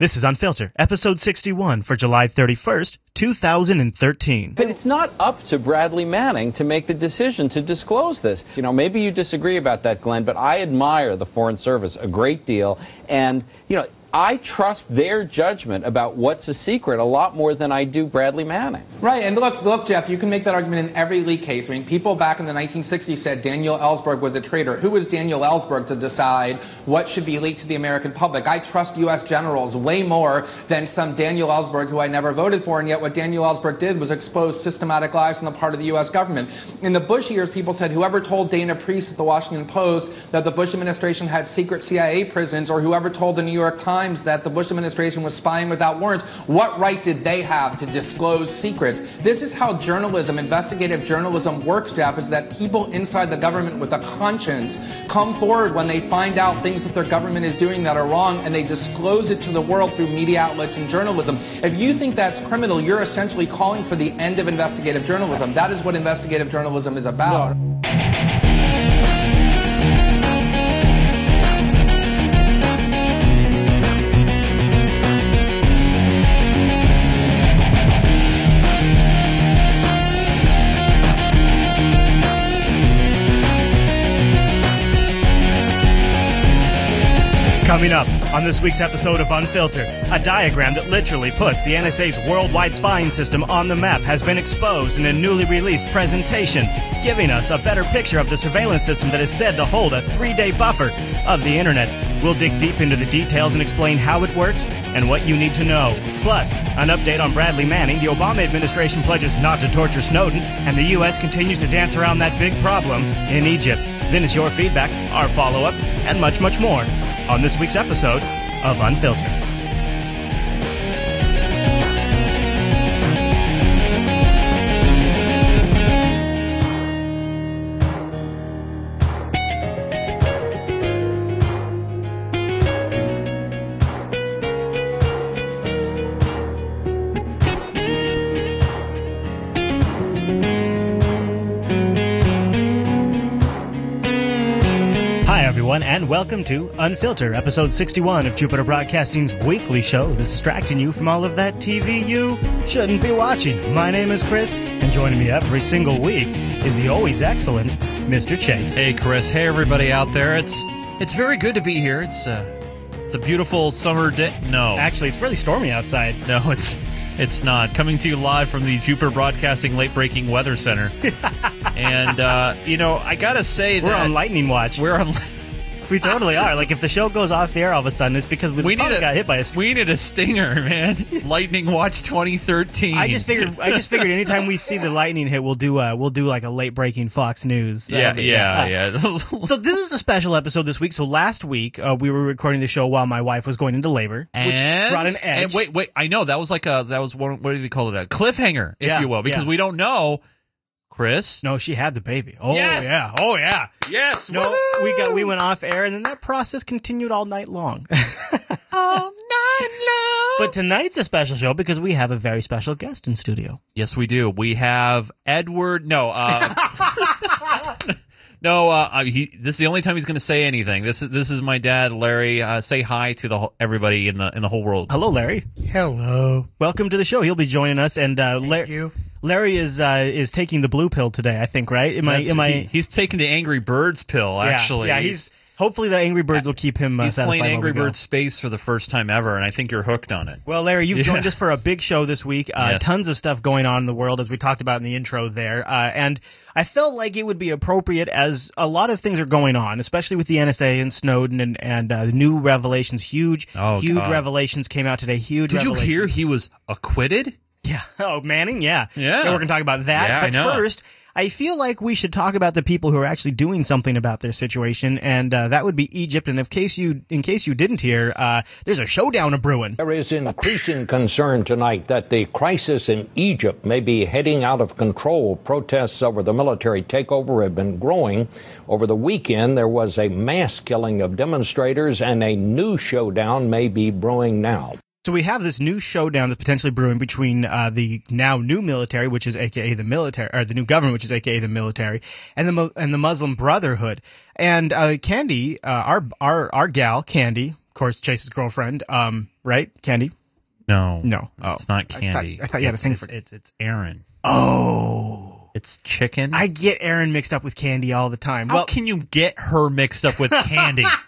This is Unfiltered, episode 61 for July 31st, 2013. But it's not up to Bradley Manning to make the decision to disclose this. You know, maybe you disagree about that, Glenn, but I admire the Foreign Service a great deal. And, you know, I trust their judgment about what's a secret a lot more than I do Bradley Manning. Right, and look, look, Jeff, you can make that argument in every leak case. I mean, people back in the 1960s said Daniel Ellsberg was a traitor. Who was Daniel Ellsberg to decide what should be leaked to the American public? I trust U.S. generals way more than some Daniel Ellsberg who I never voted for, and yet what Daniel Ellsberg did was expose systematic lies on the part of the U.S. government. In the Bush years, people said whoever told Dana Priest at the Washington Post that the Bush administration had secret CIA prisons, or whoever told the New York Times times that the Bush administration was spying without warrants. What right did they have to disclose secrets? This is how journalism, investigative journalism works, Jeff, is that people inside the government with a conscience come forward when they find out things that their government is doing that are wrong and they disclose it to the world through media outlets and journalism. If you think that's criminal, you're essentially calling for the end of investigative journalism. That is what investigative journalism is about. No. Coming up on this week's episode of Unfiltered, a diagram that literally puts the NSA's worldwide spying system on the map has been exposed in a newly released presentation, giving us a better picture of the surveillance system that is said to hold a three day buffer of the internet. We'll dig deep into the details and explain how it works and what you need to know. Plus, an update on Bradley Manning. The Obama administration pledges not to torture Snowden, and the U.S. continues to dance around that big problem in Egypt. Then it's your feedback, our follow up, and much, much more on this week's episode of Unfiltered. And welcome to Unfilter, episode 61 of Jupiter Broadcasting's weekly show that's distracting you from all of that TV you shouldn't be watching. My name is Chris, and joining me every single week is the always excellent Mr. Chase. Hey, Chris. Hey, everybody out there. It's it's very good to be here. It's uh, it's a beautiful summer day. No, actually, it's really stormy outside. No, it's it's not. Coming to you live from the Jupiter Broadcasting Late Breaking Weather Center. and, uh, you know, I got to say We're on lightning watch. We're on we totally are. Like if the show goes off the air all of a sudden, it's because we, we need a, got hit by a. We need a stinger, man. Lightning Watch 2013. I just figured. I just figured. Anytime we see the lightning hit, we'll do. Uh, we'll do like a late breaking Fox News. Yeah, be, yeah, yeah. yeah. so this is a special episode this week. So last week uh, we were recording the show while my wife was going into labor, and, which brought an edge. And wait, wait. I know that was like a that was one. What do you call it? A cliffhanger, if yeah, you will, because yeah. we don't know Chris? No, she had the baby. Oh yes! yeah. Oh yeah. Yes. No, Woo-hoo! we got we went off air and then that process continued all night long. all night long. But tonight's a special show because we have a very special guest in studio. Yes, we do. We have Edward No, uh No, uh, uh, he. This is the only time he's going to say anything. This is this is my dad, Larry. Uh, say hi to the everybody in the in the whole world. Hello, Larry. Hello. Welcome to the show. He'll be joining us, and uh, Thank you. Larry is uh, is taking the blue pill today. I think, right? Am That's, I? Am I? He's taking the Angry Birds pill. Actually, yeah. yeah he's Hopefully, the Angry Birds will keep him. Uh, He's playing Angry Birds Space for the first time ever, and I think you're hooked on it. Well, Larry, you've yeah. joined us for a big show this week. Uh, yes. Tons of stuff going on in the world, as we talked about in the intro there. Uh, and I felt like it would be appropriate, as a lot of things are going on, especially with the NSA and Snowden and and uh, the new revelations. Huge, oh, huge God. revelations came out today. Huge. Did you hear he was acquitted? Yeah. Oh, Manning. Yeah. Yeah. yeah we're gonna talk about that. Yeah, but I know. first, I feel like we should talk about the people who are actually doing something about their situation, and uh, that would be Egypt. And in case you, in case you didn't hear, uh, there's a showdown of brewing. There is increasing concern tonight that the crisis in Egypt may be heading out of control. Protests over the military takeover have been growing. Over the weekend, there was a mass killing of demonstrators, and a new showdown may be brewing now. So we have this new showdown that's potentially brewing between uh, the now new military, which is AKA the military, or the new government, which is AKA the military, and the and the Muslim Brotherhood. And uh, Candy, uh, our our our gal Candy, of course, Chase's girlfriend. Um, right, Candy. No, No. it's Oh. not I thought- candy. I thought you had a It's- thing it's, for- it's it's Aaron. Oh, It's chicken. I get Aaron mixed up with Candy all the time. How well, can you get her mixed up with candy?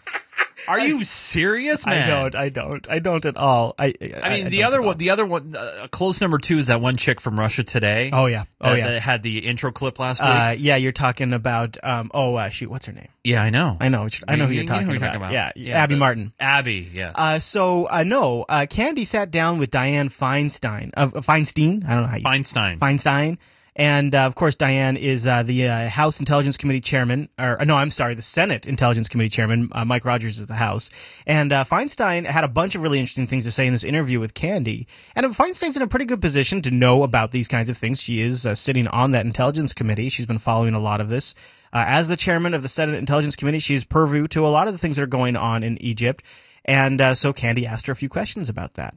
Are you serious, man? I don't. I don't. I don't at all. I. I, I mean, the other one, the other one, uh, close number two is that one chick from Russia Today. Oh yeah. Oh that, yeah. that had the intro clip last week. Uh, yeah, you're talking about. Um, oh uh, shoot, what's her name? yeah, I know. I know. I know who You- you're you know talking, who about. Yeah, yeah Abby the- Martin. Abby, Yeah. Uh, so uh, no, uh, Candy sat down with Dianne Feinstein of uh, Feinstein. I don't know how you say- Feinstein. Feinstein. And uh, of course, Dianne is uh, the uh, House Intelligence Committee chairman, or no, I'm sorry, the Senate Intelligence Committee chairman. Uh, Mike Rogers is the House, and uh, Feinstein had a bunch of really interesting things to say in this interview with Candy. And Feinstein's in a pretty good position to know about these kinds of things. She is uh, sitting on that Intelligence Committee. She's been following a lot of this. As the chairman of the Senate Intelligence Committee, she's purview to a lot of the things that are going on in Egypt. And so Candy asked her a few questions about that.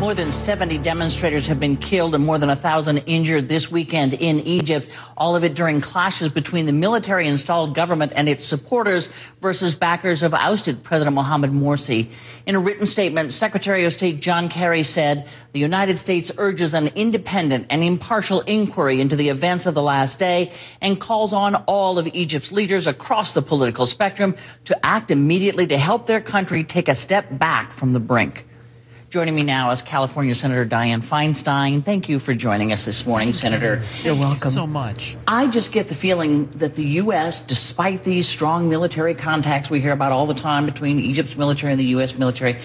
More than 70 demonstrators have been killed and more than 1,000 injured this weekend in Egypt. All of it during clashes between the military installed government and its supporters versus backers of ousted President Mohamed Morsi. In a written statement, Secretary of State John Kerry said the United States urges an independent and impartial inquiry into the events of the last day and calls on all of Egypt's leaders across the political spectrum to act immediately to help their country take a step back from the brink. Joining me now is California Senator Dianne Feinstein. Thank you for joining us this morning, Senator. You're welcome. so much. I just get the feeling that the U.S., despite these strong military contacts we hear about all the time between Egypt's military and the U.S. military,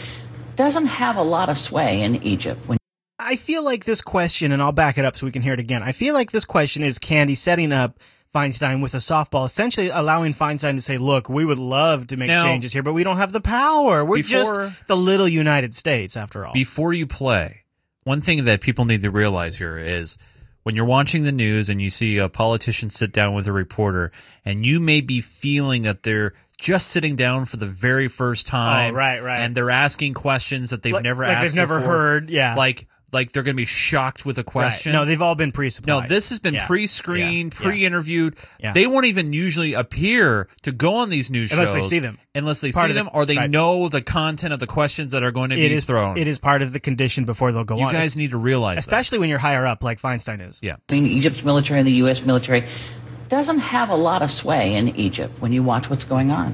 doesn't have a lot of sway in Egypt. When I feel like this question, and I'll back it up so we can hear it again. I feel like this question is Candy setting up Feinstein with a softball, essentially allowing Feinstein to say, look, we would love to make Now- changes here, but we don't have the power. We're Before- just the little United States, after all. Before you play, one thing that people need to realize here is when you're watching the news and you see a politician sit down with a reporter, and you may be feeling that they're just sitting down for the very first oh, time, Oh, right, right. and they're asking questions that they've Like- never like asked, they've never before. heard, yeah. like like they're going to be shocked with a Right. question. No, they've all been pre-supplied. No, this has been Yeah. pre-screened, Yeah. Yeah. pre-interviewed. Yeah. They won't even usually appear to go on these news shows. Unless they see them. unless they Part see of the- them or they right. know the content of the questions that are going to It be is thrown. It is part of the condition before they'll go You on. You guys need to realize especially when you're higher up, like Feinstein is. that. Yeah. between Egypt's military and the U.S. military doesn't have a lot of sway in Egypt when you watch what's going on.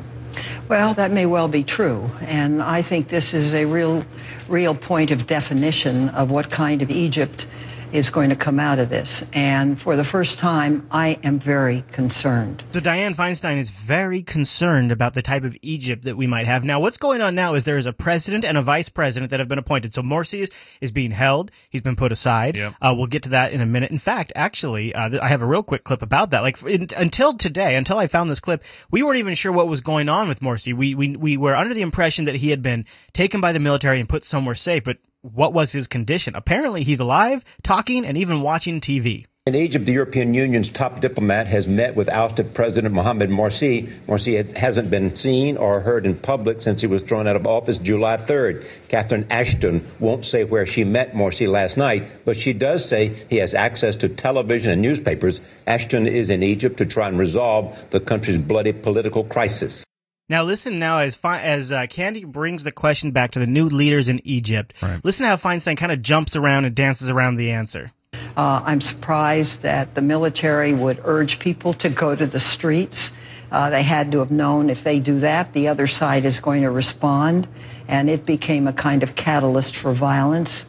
Well, that may well be true, and I think this is a real, real point of definition of what kind of Egypt is going to come out of this. And for the first time, I am very concerned. So Dianne Feinstein is very concerned about the type of Egypt that we might have. Now, what's going on now is there is a president and a vice president that have been appointed. So Morsi is, is being held. He's been put aside. Yep. Uh, we'll get to that in a minute. In fact, actually, uh, th- I have a real quick clip about that. Like in, until today, until I found this clip, we weren't even sure what was going on with Morsi. We, we, we were under the impression that he had been taken by the military and put somewhere safe, but what was his condition? Apparently he's alive, talking, and even watching TV. In Egypt, the European Union's top diplomat has met with ousted President Mohamed Morsi. Morsi hasn't been seen or heard in public since he was thrown out of office July 3rd. Catherine Ashton won't say where she met Morsi last night, but she does say he has access to television and newspapers. Ashton is in Egypt to try and resolve the country's bloody political crisis. Now listen now as fi- as uh, Candy brings the question back to the new leaders in Egypt. Listen to how Feinstein kind of jumps around and dances around the answer. Uh, I'm surprised that the military would urge people to go to the streets. Uh, they had to have known if they do that, the other side is going to respond, and it became a kind of catalyst for violence.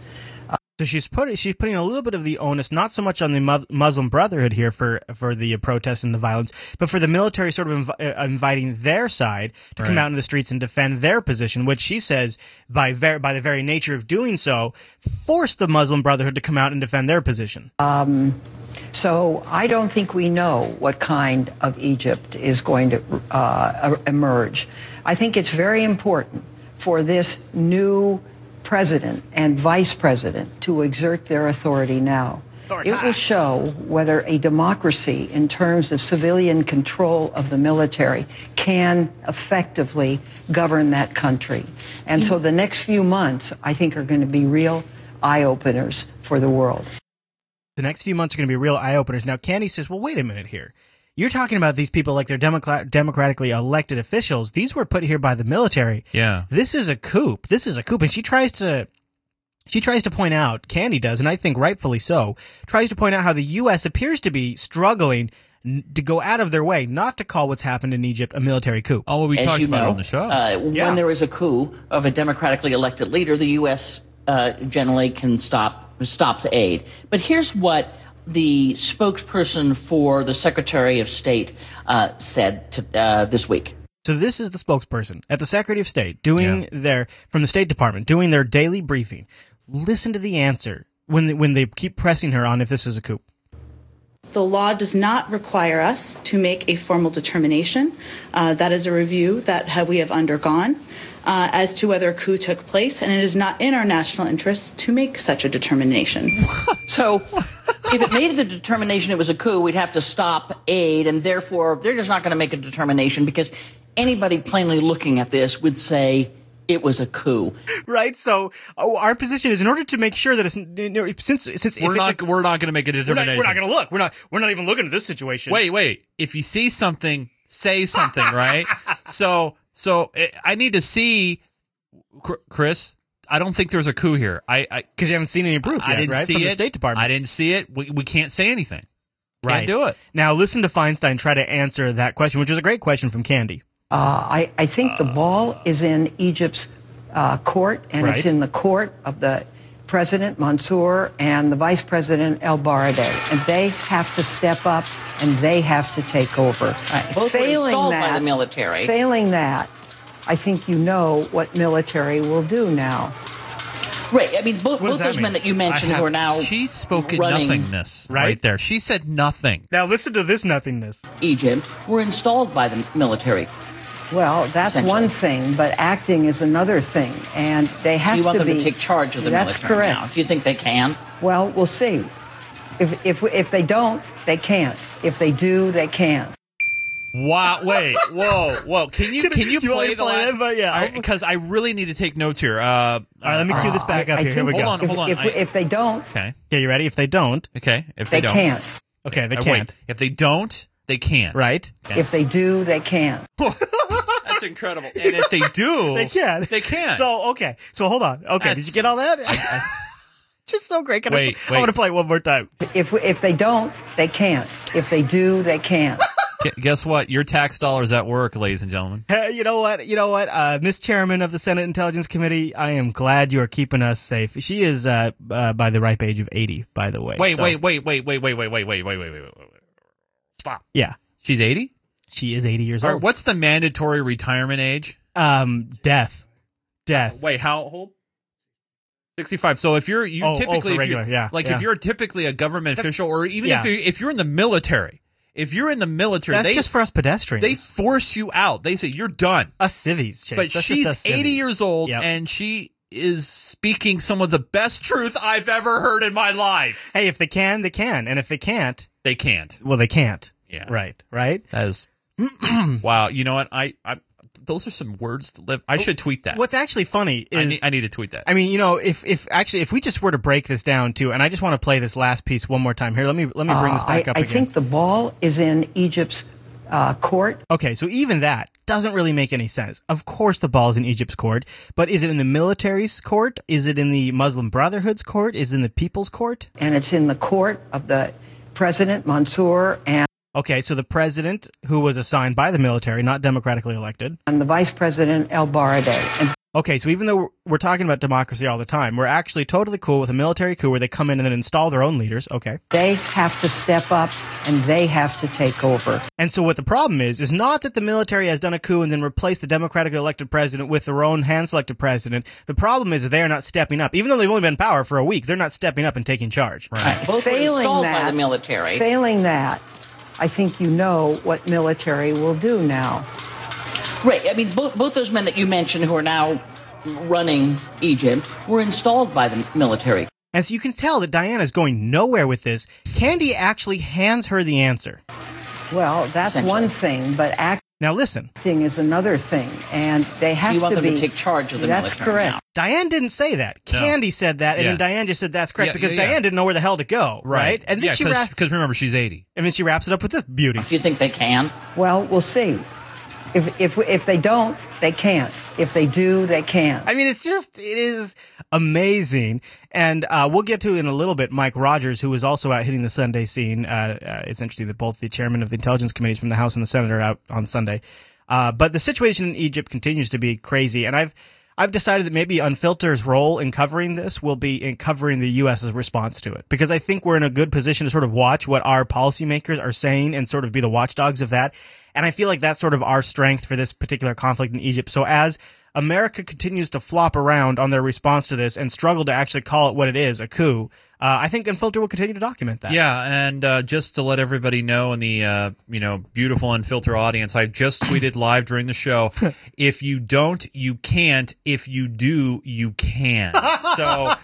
So she's put she's putting a little bit of the onus not so much on the Mu- Muslim Brotherhood here for for the protests and the violence, but for the military sort of inv- uh, inviting their side to come out in the streets and defend their position, which she says by ver- by the very nature of doing so, forced the Muslim Brotherhood to come out and defend their position. So I don't think we know what kind of Egypt is going to uh, emerge. I think it's very important for this new president and vice president to exert their authority now. It will show whether a democracy, in terms of civilian control of the military, can effectively govern that country. And so the next few months, I think, are going to be real eye openers for the world. the next few months are going to be real eye openers. Now, Candy says, well, wait a minute here. You're talking about these people like they're democrat- democratically elected officials. These were put here by the military. Yeah. This is a coup. This is a coup. And she tries to, she tries to point out, Candy does, and I think rightfully so, tries to point out how the U.S. appears to be struggling n- to go out of their way not to call what's happened in Egypt a military coup. Oh, well, we As talked about know, it on the show. Uh, Yeah. When there is a coup of a democratically elected leader, the U.S. Uh, generally can stop stops aid. But here's what the spokesperson for the Secretary of State uh, said to, uh, this week. So this is the spokesperson at the Secretary of State doing their from the State Department doing their daily briefing. Listen to the answer when they, when they keep pressing her on if this is a coup. The law does not require us to make a formal determination. Uh, that is a review that ha- we have undergone uh, as to whether a coup took place, and it is not in our national interest to make such a determination. So, if it made the determination it was a coup, we'd have to stop aid, and therefore they're just not going to make a determination because anybody plainly looking at this would say it was a coup. Right. So oh, our position is in order to make sure that it's since since we're if not. it's a, we're not going to make a we're not, determination. we're not going to look. We're not we're not even looking at this situation. Wait, wait. If you see something, say something, right? so, so eh, I need to see, Chris. I don't think there's a coup here. I, I because you haven't seen any proof I yet, didn't right? see From it. the State Department. I didn't see it. We, we can't say anything. Can't right. do it. Now listen to Feinstein try to answer that question, which was a great question from Candy. Uh, I, I think the ball is in Egypt's uh, court, and it's in the court of the President Mansour and the Vice President El Baradei, and they have to step up and they have to take over. Right. Both were installed by the military. Failing that, I think you know what military will do now. Right. I mean, both, both those mean? men that you mentioned have- who are now she spoke in running nothingness right? Right? there. She said nothing. Now listen to this nothingness. Egypt were installed by the military. Well, that's one thing, but acting is another thing, and they have you want to them be. to take charge of the that's military correct. now. Do you think they can? Well, we'll see. If, if, if they don't, they can't. If they do, they can. Wow! Wait! Whoa! Whoa! Can you can you Do you play me to the play la- it? Yeah. Because I, really need to take notes here. Uh, All right, let me cue this back I- up I here. Here we think go. Hold on, hold on. if, I- if they don't, okay. Okay, you ready? If they don't, Okay. If they they, don't, can't. okay, they Uh, can't. Wait. If they don't, they can't. Right? Okay. If they do, they can. That's incredible. And if they do, They can. They can. So okay. So hold on. Okay, did you get all that? Just so great. Can Wait, I, I wait. want to play it one more time. If, if they don't, they can't. If they do, they can. Gu- guess what? Your tax dollars at work, ladies and gentlemen. Hey, you know what? You know what? Uh, Miss Chairman of the Senate Intelligence Committee, I am glad you are keeping us safe. She is uh, uh, by the ripe age of eighty, by the way. Wait, So- wait, wait, wait, wait, wait, wait, wait, wait, wait, wait, wait, wait, wait. Stop. Yeah, She's eighty. she is eighty years Or old. what's the mandatory retirement age? Um, death, death. Wait, how old? Sixty-five. So if you're you Oh, oh, typically for if you're, yeah, like yeah. if you're typically a government official or even if yeah. you if you're in the military, if you're in the military, That's they just for us pedestrians. they force you out. They say you're done. us civvies, Chase. But That's just she's us 80 civvies. years old Yep. and she is speaking some of the best truth I've ever heard in my life. Hey, if they can, they can, and if they can't, They can't. well, they can't. Yeah. Right. Right. That is wow. You know what? I, I those are some words to live. I should tweet that. What's actually funny is I need, I need to tweet that. I mean, you know, if if actually if we just were to break this down too, and I just want to play this last piece one more time here. Let me let me bring this Uh, back I, up I again. think the ball is in Egypt's uh, court. okay, so even that doesn't really make any sense. Of course, the ball's in Egypt's court, but is it in the military's court? Is it in the Muslim Brotherhood's court? Is it in the people's court? and it's in the court of the President Mansour and, Okay, so the president, who was assigned by the military, not democratically elected. and the Vice President El Baradei. And Okay, so even though we're- we're talking about democracy all the time, we're actually totally cool with a military coup where they come in and then install their own leaders. Okay. they have to step up and they have to take over. And so what the problem is, is not that the military has done a coup and then replaced the democratically elected president with their own hand-selected president. The problem is that they are not stepping up. Even though they've only been in power for a week, they're not stepping up and taking charge. Right. Both were Failing installed that, by the military. Failing that, I think you know what military will do now. Right. I mean, both, both those men that you mentioned who are now running Egypt were installed by the military. And so you can tell that Diana is going nowhere with this. Candy actually hands her the answer. Well, that's one thing, but act Now listen, Thing is another thing, and they have you want to them be. to take charge of the That's military correct. now. Dianne didn't say that. No. Candy said that, and Yeah. then Dianne just said that's correct Yeah, because yeah, yeah. Dianne didn't know where the hell to go, right? And then yeah, she wraps, because remember she's eighty. and then she wraps it up with this beauty. Do you think they can? Well, we'll see. If if if they don't, they can't. If they do, they can. I mean, it's just it is amazing, and uh, we'll get to in a little bit. Mike Rogers, who was also out hitting the Sunday scene. Uh, uh, it's interesting that both the chairman of the intelligence committees from the House and the Senate are out on Sunday. Uh, but the situation in Egypt continues to be crazy, and I've I've decided that maybe Unfilter's role in covering this will be in covering the U.S.'s response to it, because I think we're in a good position to sort of watch what our policymakers are saying and sort of be the watchdogs of that. And I feel like that's sort of our strength for this particular conflict in Egypt. So as America continues to flop around on their response to this and struggle to actually call it what it is, a coup, uh, I think Unfilter will continue to document that. Yeah, and uh, just to let everybody know in the uh, you know beautiful unfiltered audience, I just tweeted live during the show. if you don't, you can't. If you do, you can. So.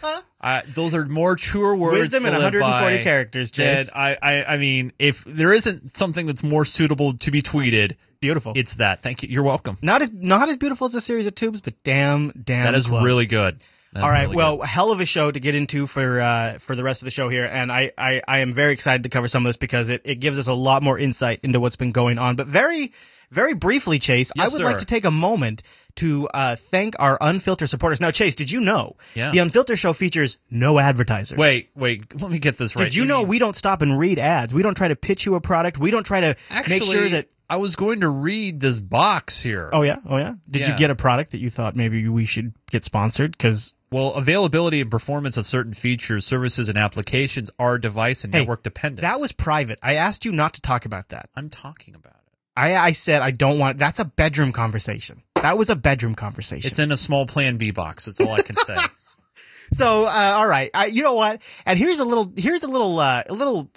Uh, those are more truer words. Wisdom live 140 by characters, Chase. I, I, I mean, if there isn't something that's more suitable to be tweeted, Beautiful. it's that. Thank you. You're welcome. not as not as beautiful as a series of tubes, but damn, damn. That is close. really good. All right. really well, good. hell of a show to get into for uh, for the rest of the show here, and I, I, I am very excited to cover some of this because it, it gives us a lot more insight into what's been going on. But very very briefly, Chase, yes, I would like to take a moment to uh, thank our Unfilter supporters. Now, Chase, did you know Yeah. the Unfilter show features no advertisers? wait, wait. Let me get this right. Did you know mean- we don't stop and read ads? We don't try to pitch you a product. We don't try to actually make sure that. I was going to read this box here. Oh yeah, oh yeah. Did you get a product that you thought maybe we should get sponsored? Because Well, availability and performance of certain features, services, and applications are device and network dependent. that was private. I asked you not to talk about that. I'm talking about. I, I said I don't want. That's a bedroom conversation. That was a bedroom conversation. It's in a small Plan B box. That's all I can say. so uh, all right. I, you know what? And here's a little. Here's a little. Uh, a little.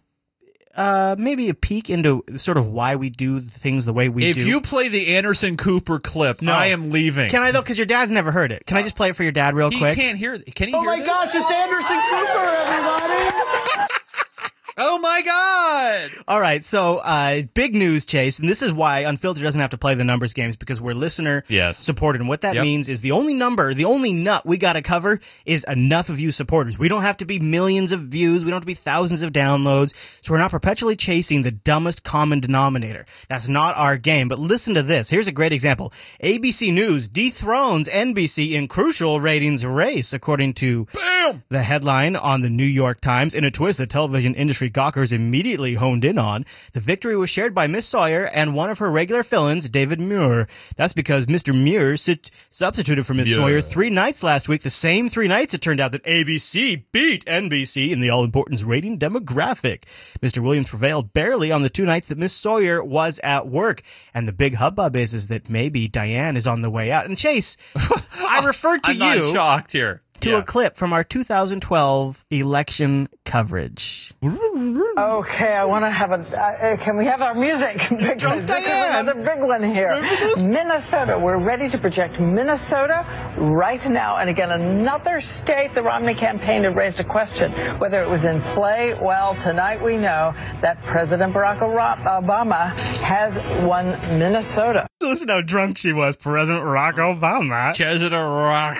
Uh, maybe a peek into sort of why we do things the way we if do. If you play the Anderson Cooper clip, No. I am leaving. can I though? Because your dad's never heard it. Can I just play it for your dad real he quick? He can't hear. Can he hear this? Oh my gosh! It's Anderson Cooper, everybody! Oh my god! All right, so uh, big news, Chase, and this is why Unfiltered doesn't have to play the numbers games because we're listener Yes. supported. And what that Yep. means is the only number, the only nut we got to cover is enough of you supporters. We don't have to be millions of views. We don't have to be thousands of downloads. So we're not perpetually chasing the dumbest common denominator. That's not our game. But listen to this. Here's a great example. ABC News dethrones NBC in crucial ratings race, according to Bam! the headline on the New York Times, in a twist the television industry gawkers immediately honed in on, the victory was shared by Miss Sawyer and one of her regular fill-ins, David Muir. That's because Mr. Muir sit- substituted for Miss Yeah. Sawyer three nights last week. The same three nights it turned out that ABC beat NBC in the all-importance rating demographic. Mr. Williams prevailed barely on the two nights that Miss Sawyer was at work. And the big hubbub is, is that maybe Diane is on the way out. And Chase, I referred to you. I'm you not shocked here. To Yeah. a clip from our 2012 election coverage. Okay, I want to have a. Uh, can we have our music? Because this is another big one here. Minnesota. We're ready to project Minnesota right now. And again, another state the Romney campaign had raised a question whether it was in play. Well, tonight we know that President Barack Obama has won Minnesota. Listen how drunk she was, President Barack Obama. President Rock.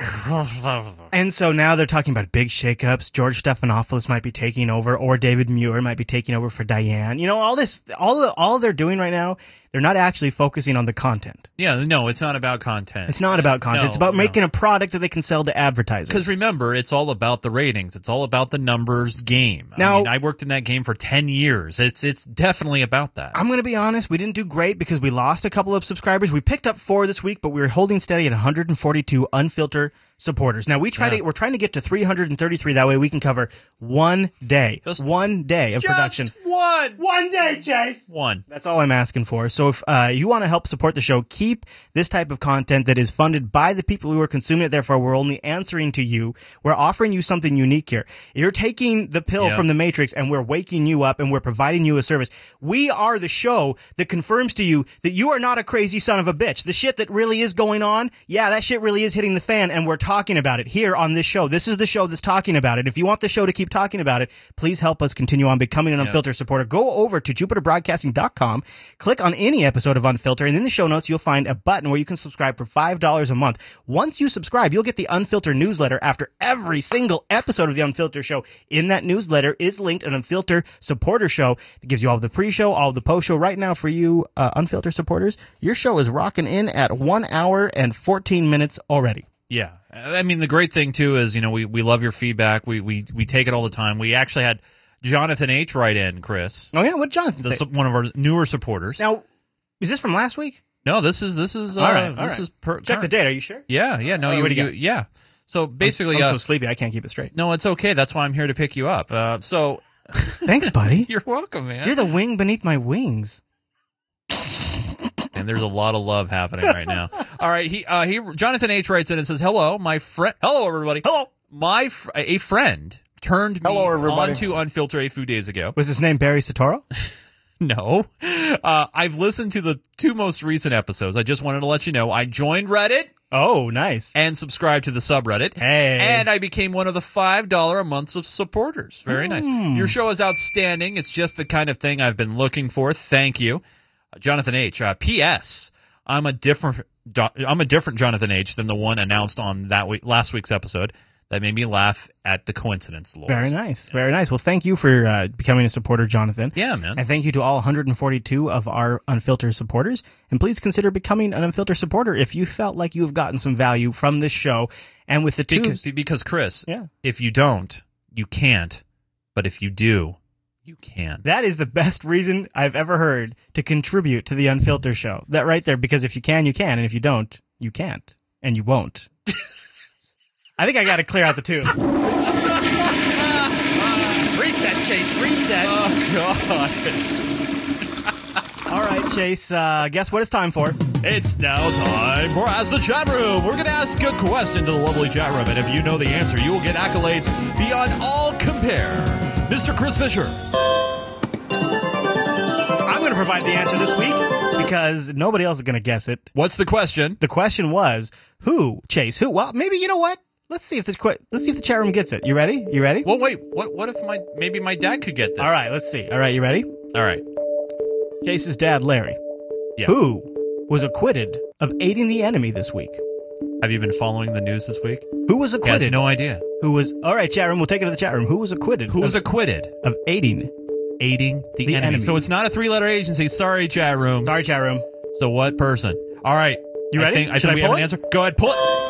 And so now they're talking about big shakeups. George Stephanopoulos might be taking over, or David Muir might be taking over for Diane. You know, all this, all all they're doing right now, they're not actually focusing on the content. Yeah, no, it's not about content. It's not about content. No, it's about no. making a product that they can sell to advertisers. Because remember, it's all about the ratings. It's all about the numbers game. Now- I mean, I worked in that game for ten years. It's it's definitely about that. I'm going to be honest, we didn't do great because we lost a couple of subscribers. We picked up four this week, but we were holding steady at 142 unfiltered supporters. Now we try Yeah. to, we're trying to get to 333. That way we can cover one day, Just- one day of production. Just one, One day, Chase. one. That's all I'm asking for. So if uh, you want to help support the show, keep this type of content that is funded by the people who are consuming it. Therefore, we're only answering to you. We're offering you something unique here. You're taking the pill Yeah. from the Matrix and we're waking you up and we're providing you a service. We are the show that confirms to you that you are not a crazy son of a bitch. The shit that really is going on, yeah, that shit really is hitting the fan and we're talking about it here on this show. This is the show that's talking about it. If you want the show to keep talking about it, please help us continue on becoming an unfiltered supporter. Go over to jupiterbroadcasting.com, click on any episode of Unfilter. And in the show notes, you'll find a button where you can subscribe for $5 a month. Once you subscribe, you'll get the Unfilter newsletter after every single episode of the Unfilter show. In that newsletter is linked an Unfilter supporter show that gives you all the pre-show, all the post-show. Right now for you, uh, Unfilter supporters, your show is rocking in at one hour and 14 minutes already. Yeah. I mean, the great thing too is, you know, we, we love your feedback. We, we, we take it all the time. We actually had Jonathan H. write in, Chris. Oh yeah, what Jonathan say? one of our newer supporters. Now, is this from last week? No, this is, this is, uh, All right, all this right. is per, Check the date. Are you sure? Yeah. Yeah. No, Oh, you, would. yeah. So basically, I'm, uh, so sleepy I can't keep it straight. no, it's okay. That's why I'm here to pick you up. Uh, so Thanks, buddy. you're welcome, man. You're the wing beneath my wings. and there's a lot of love happening right now. All right, he uh, he Jonathan H writes in and says, "Hello, my friend. Hello, everybody. Hello, my fr- a friend turned me Hello, everybody. onto Unfilter a few days ago. Was his name Barry Soetoro? No, uh, I've listened to the two most recent episodes. I just wanted to let you know I joined Reddit." Oh, nice. And subscribed to the subreddit. Hey. And I became one of the $5 a month of supporters. Very nice. Hmm. Your show is outstanding. It's just the kind of thing I've been looking for. Thank you. Uh, Jonathan H. Uh, P.S. I'm a different. I'm a different Jonathan H. than the one announced on that week last week's episode. That made me laugh at the coincidence. Lord. Very nice. Very nice. Well, thank you for uh, becoming a supporter, Jonathan. Yeah, man. And thank you to all 142 of our Unfiltered supporters. And please consider becoming an Unfiltered supporter if you felt like you have gotten some value from this show. And with the two, Because, because Chris, Yeah. if you don't, you can't. But if you do, you can. that is the best reason I've ever heard to contribute to the Unfiltered show. That right there, because if you can, you can. And if you don't, you can't. And you won't. I think I got to clear out the two. reset, Chase. Reset. Oh, God. All right, Chase. Uh, guess what it's time for? It's now time for Ask the Chat Room. We're going to ask a question to the lovely chat room, and if you know the answer, you will get accolades beyond all compare. Mr. Chris Fisher. I'm going to provide the answer this week because nobody else is going to guess it. What's the question? The question was who Chase who? Well, maybe you know what? Let's see if the let's see if the chat room gets it. You ready? You ready? Well, wait. What? What if my maybe my dad could get this? All right, let's see. All right, you ready? All right. Chase's dad, Larry, Yeah. who was acquitted of aiding the enemy this week. Have you been following the news this week? Who was He acquitted? no idea. Who was? All right, chat room. We'll take it to the chat room. Who was acquitted? Who was of, acquitted? of aiding? Aiding the, The enemy. enemy. So it's not a three-letter agency. Sorry, chat room. Sorry, chat room. So what person? All right. You I ready? think, I think I we have pull an answer. Go ahead, pull it.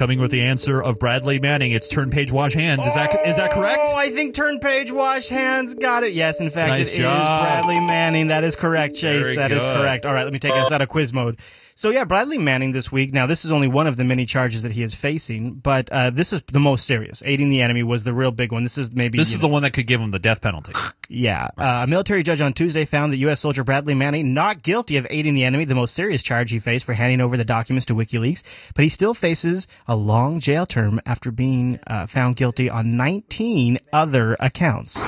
Coming with the answer of Bradley Manning. It's turn page, wash hands. Is that is that correct? Oh, I think turn page, wash hands. Got it. Yes, in fact, Nice it is job. Bradley Manning. That is correct, Chase. Very That is good. correct. All right, let me take us out of quiz mode. So yeah, Bradley Manning this week. Now this is only one of the many charges that he is facing, but uh, this is the most serious. Aiding the enemy was the real big one. This is maybe This is know, the one that could give him the death penalty. yeah. Uh, a military judge on Tuesday found that U.S. soldier Bradley Manning not guilty of aiding the enemy, the most serious charge he faced for handing over the documents to WikiLeaks, but he still faces a long jail term after being uh, found guilty on 19 other accounts.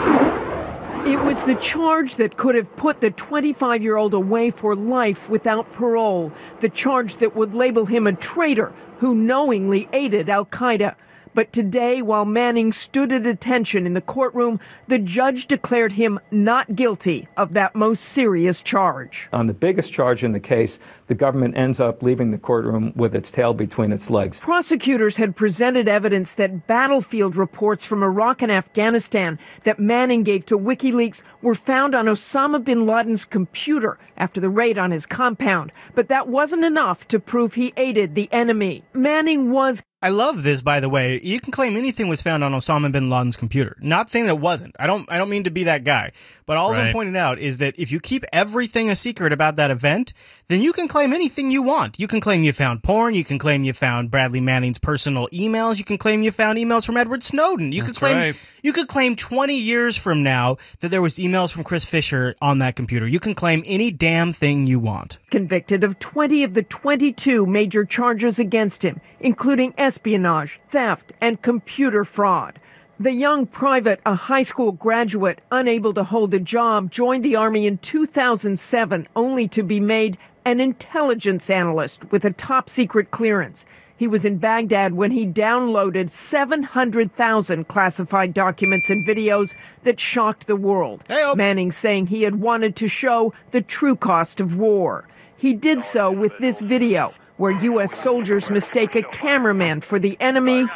It was the charge that could have put the 25 year old away for life without parole. The charge that would label him a traitor who knowingly aided Al Qaeda. But today, while Manning stood at attention in the courtroom, the judge declared him not guilty of that most serious charge. On the biggest charge in the case, the government ends up leaving the courtroom with its tail between its legs. Prosecutors had presented evidence that battlefield reports from Iraq and Afghanistan that Manning gave to WikiLeaks were found on Osama bin Laden's computer after the raid on his compound. But that wasn't enough to prove he aided the enemy. Manning was I love this, by the way. You can claim anything was found on Osama bin Laden's computer. Not saying it wasn't. I don't. I don't mean to be that guy. But all I'm pointing out is that if you keep everything a secret about that event, then you can claim anything you want. You can claim you found porn. You can claim you found Bradley Manning's personal emails. You can claim you found emails from Edward Snowden. You could claim. right. You could claim 20 years from now that there was emails from Chris Fisher on that computer. You can claim any damn thing you want. convicted of 20 of the 22 major charges against him, including espionage, theft, and computer fraud. The young private, a high school graduate, unable to hold a job, joined the Army in 2007 only to be made an intelligence analyst with a top secret clearance. He was in Baghdad when he downloaded 700,000 classified documents and videos that shocked the world. Oh. Manning saying he had wanted to show the true cost of war. He did so with this video where U.S. soldiers mistake a cameraman for the enemy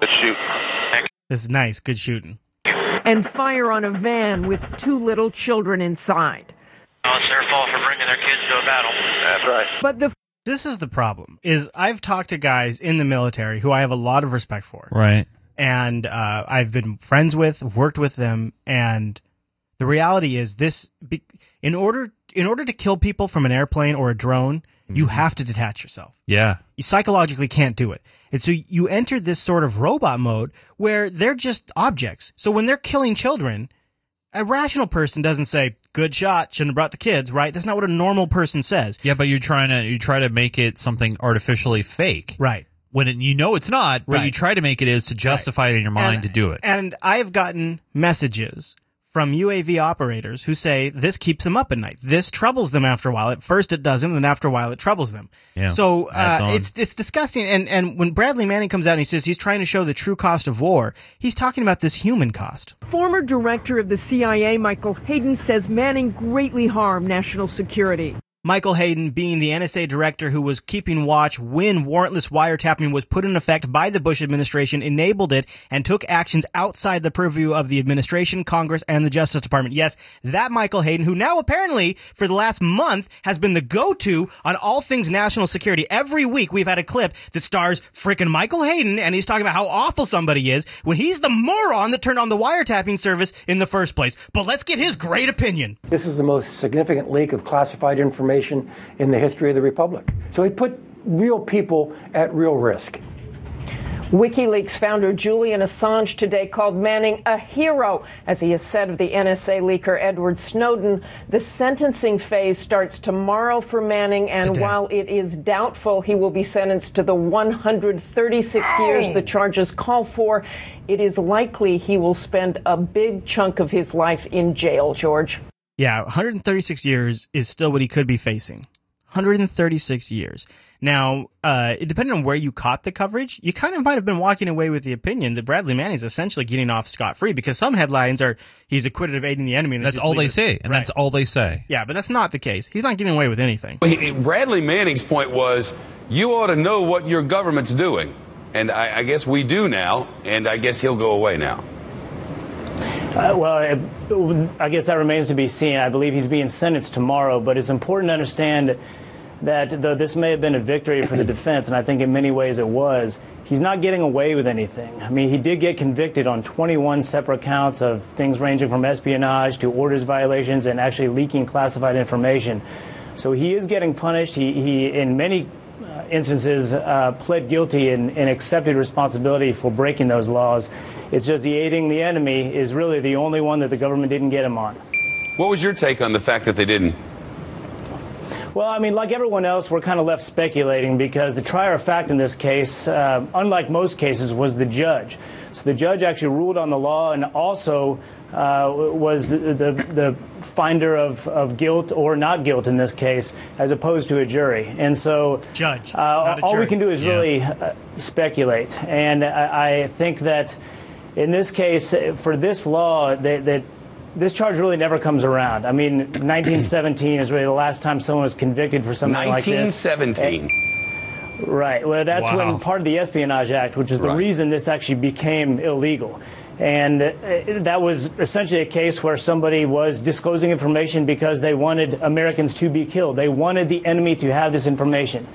Good shoot. This is nice. Good shooting. and fire on a van with two little children inside. Oh, it's their fault for bringing their kids to a battle. That's right. But the This is the problem. Is I've talked to guys in the military who I have a lot of respect for. Right. and uh, I've been friends with, worked with them, and the reality is this: be, in order in order to kill people from an airplane or a drone, you mm-hmm. have to detach yourself. Yeah. You psychologically can't do it, and so you enter this sort of robot mode where they're just objects. So when they're killing children, a rational person doesn't say "good shot," shouldn't have brought the kids, right? That's not what a normal person says. Yeah, but you're trying to you try to make it something artificially fake, right? When it, you know it's not, but you try to make it is to justify it in your mind And- to do it. And I've gotten messages from UAV operators who say this keeps them up at night. This troubles them after a while. At first it doesn't, then after a while it troubles them. Yeah, so uh, it's it's disgusting. And and when Bradley Manning comes out and he says he's trying to show the true cost of war, he's talking about this human cost. former director of the CIA, Michael Hayden, says Manning greatly harmed national security. Michael Hayden being the NSA director who was keeping watch when warrantless wiretapping was put in effect by the Bush administration, enabled it, and took actions outside the purview of the administration, Congress, and the Justice Department. Yes, that Michael Hayden, who now apparently for the last month has been the go-to on all things national security. Every week we've had a clip that stars frickin' Michael Hayden, and he's talking about how awful somebody is when he's the moron that turned on the wiretapping service in the first place. But let's get his great opinion. This is the most significant leak of classified information in the history of the Republic. So it put real people at real risk. WikiLeaks founder Julian Assange today called Manning a hero, as he has said of the NSA leaker Edward Snowden. The sentencing phase starts tomorrow for Manning, and Today. while it is doubtful he will be sentenced to the 136 years the charges call for, it is likely he will spend a big chunk of his life in jail, George. Yeah, 136 years is still what he could be facing. 136 years. Now, uh, depending on where you caught the coverage, you kind of might have been walking away with the opinion that Bradley Manning's essentially getting off scot free because some headlines are he's acquitted of aiding the enemy. And That's all they it- say, and Right. that's all they say. Yeah, but that's not the case. He's not getting away with anything. Well, he- Bradley Manning's point was, you ought to know what your government's doing. And I, I guess we do now, and I guess he'll go away now. Uh, well, I, I guess that remains to be seen. I believe he's being sentenced tomorrow, but it's important to understand that though this may have been a victory for the defense, and I think in many ways it was, he's not getting away with anything. I mean, he did get convicted on 21 separate counts of things ranging from espionage to orders violations and actually leaking classified information. So he is getting punished. He, he in many instances, uh, pled guilty and, and accepted responsibility for breaking those laws. It's just the aiding the enemy is really the only one that the government didn't get him on. What was your take on the fact that they didn't? Well, I mean, like everyone else, we're kind of left speculating because the trier of fact in this case, uh, unlike most cases, was the judge. So the judge actually ruled on the law and also uh, was the, the, the finder of, of guilt or not guilt in this case, as opposed to a jury. And so, judge, uh, not a all we can do is Yeah. really uh, speculate. And I, I think that in this case, for this law, that, that this charge really never comes around. I mean, 1917 is really the last time someone was convicted for something like this. 1917. Right. Well, that's Wow. when part of the Espionage Act, which is the Right. reason this actually became illegal. And uh, that was essentially a case where somebody was disclosing information because they wanted Americans to be killed. They wanted the enemy to have this information.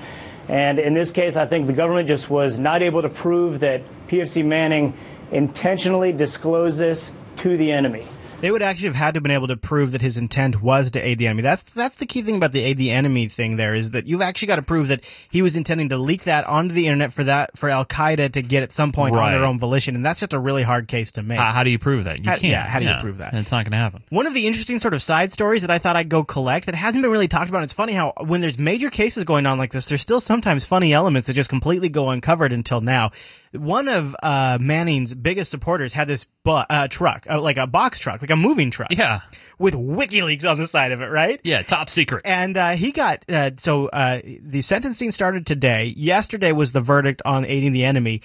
And in this case, I think the government just was not able to prove that PFC Manning intentionally disclosed this to the enemy. They would actually have had to have been able to prove that his intent was to aid the enemy. That's that's the key thing about the aid the enemy thing. There is that you've actually got to prove that he was intending to leak that onto the internet for that for Al Qaeda to get at some point on their own volition, and that's just a really hard case to make. How, how do you prove that? You How- can't. yeah, how do you prove that? It's not going to happen. One of the interesting sort of side stories that I thought I'd go collect that hasn't been really talked about. It's funny how when there's major cases going on like this, there's still sometimes funny elements that just completely go uncovered until now. One of uh, Manning's biggest supporters had this bu- uh, truck, uh, like a box truck, like a moving truck. Yeah. With WikiLeaks on the side of it, right? Yeah, top secret. And uh, he got uh, so uh, the sentencing started today. Yesterday was the verdict on aiding the enemy.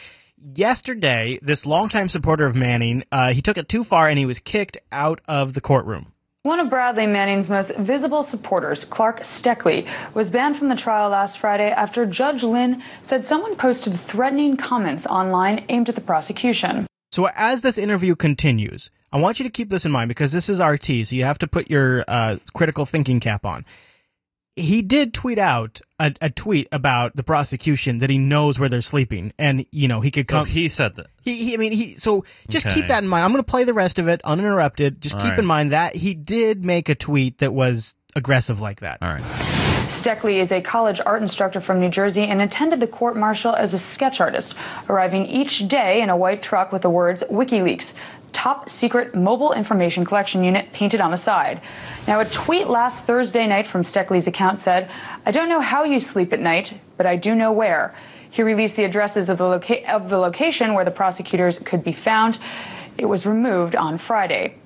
Yesterday, this longtime supporter of Manning, uh, he took it too far and he was kicked out of the courtroom. One of Bradley Manning's most visible supporters, Clark Stoeckley, was banned from the trial last Friday after Judge Lind said someone posted threatening comments online aimed at the prosecution. So as this interview continues, I want you to keep this in mind because this is RT, so you have to put your uh, critical thinking cap on. He did tweet out a, a, tweet about the prosecution that he knows where they're sleeping, and you know he could come. So he said that. He, he I mean, he. So just Okay. keep that in mind. I'm going to play the rest of it uninterrupted. Just All keep right. in mind that he did make a tweet that was aggressive like that. All right. Stoeckley is a college art instructor from New Jersey and attended the court martial as a sketch artist, arriving each day in a white truck with the words WikiLeaks, top secret mobile information collection unit painted on the side. Now, a tweet last Thursday night from Stoeckley's account said, I don't know how you sleep at night, but I do know where. He released the addresses of the, loca- of the location where the prosecutors could be found. It was removed on Friday.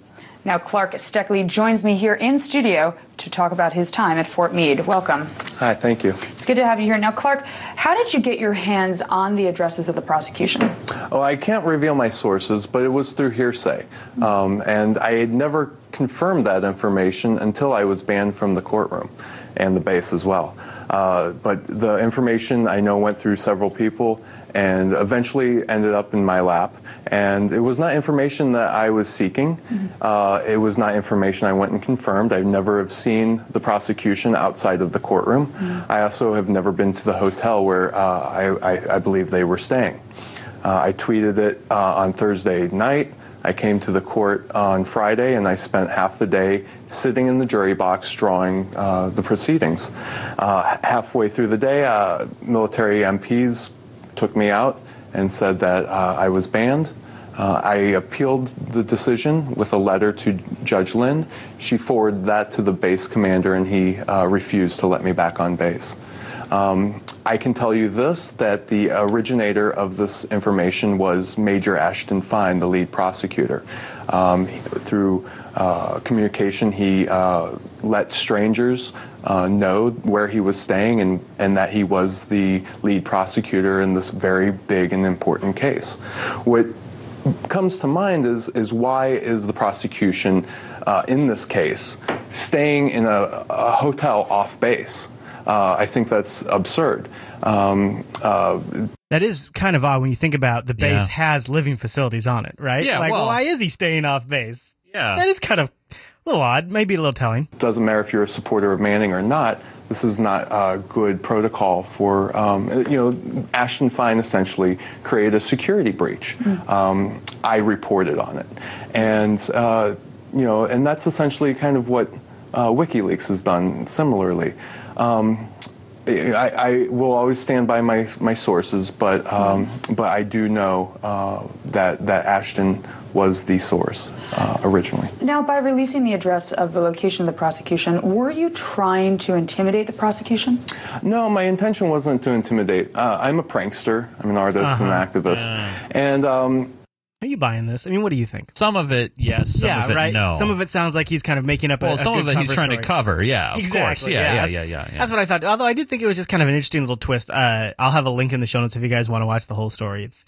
Now, Clark Stoeckley joins me here in studio to talk about his time at Fort Meade. Welcome. Hi, thank you. It's good to have you here. Now, Clark, how did you get your hands on the addresses of the prosecution? Oh, I can't reveal my sources, but it was through hearsay. Um, and I had never confirmed that information until I was banned from the courtroom and the base as well. Uh, but the information I know went through several people and eventually ended up in my lap. And it was not information that I was seeking. Uh, it was not information I went and confirmed. I've never have seen the prosecution outside of the courtroom. I also have never been to the hotel where uh, I, I, I believe they were staying. Uh, I tweeted it uh, on Thursday night. I came to the court on Friday and I spent half the day sitting in the jury box drawing uh, the proceedings. Uh, halfway through the day, uh, military MPs took me out and said that uh, I was banned. Uh, I appealed the decision with a letter to Judge Lind. She forwarded that to the base commander and he uh, refused to let me back on base. Um, I can tell you this that the originator of this information was Major Ashden Fein, the lead prosecutor. Um, through uh, communication, he uh, let strangers uh, know where he was staying and, and that he was the lead prosecutor in this very big and important case. What comes to mind is, is why is the prosecution uh, in this case staying in a, a hotel off base? Uh, I think that's absurd. Um, uh, That is kind of odd when you think about the base Yeah. has living facilities on it, right? Yeah, Like, well- why is he staying off base? Yeah. That is kind of a little odd, maybe a little telling. doesn't matter if you're a supporter of Manning or not. This is not a good protocol for, um, you know, Ashden Fein essentially created a security breach. Um, I reported on it. And, uh, you know, and that's essentially kind of what uh, WikiLeaks has done similarly. Um, I, I will always stand by my, my sources, but, um, but I do know uh, that, that Ashden was the source uh, originally. Now, by releasing the address of the location of the prosecution, were you trying to intimidate the prosecution? No, my intention wasn't to intimidate. Uh, I'm a prankster. I'm an artist and Uh-huh. an activist. And um, Are you buying this? I mean, what do you think? Some of it, yes. Some yeah, of it, right. no. Some of it sounds like he's kind of making up a Well, a some good of it he's cover trying to cover, yeah, of course. exactly. Yeah, yeah, that's- yeah, yeah, yeah. That's what I thought. Although I did think it was just kind of an interesting little twist. Uh, I'll have a link in the show notes if you guys want to watch the whole story. It's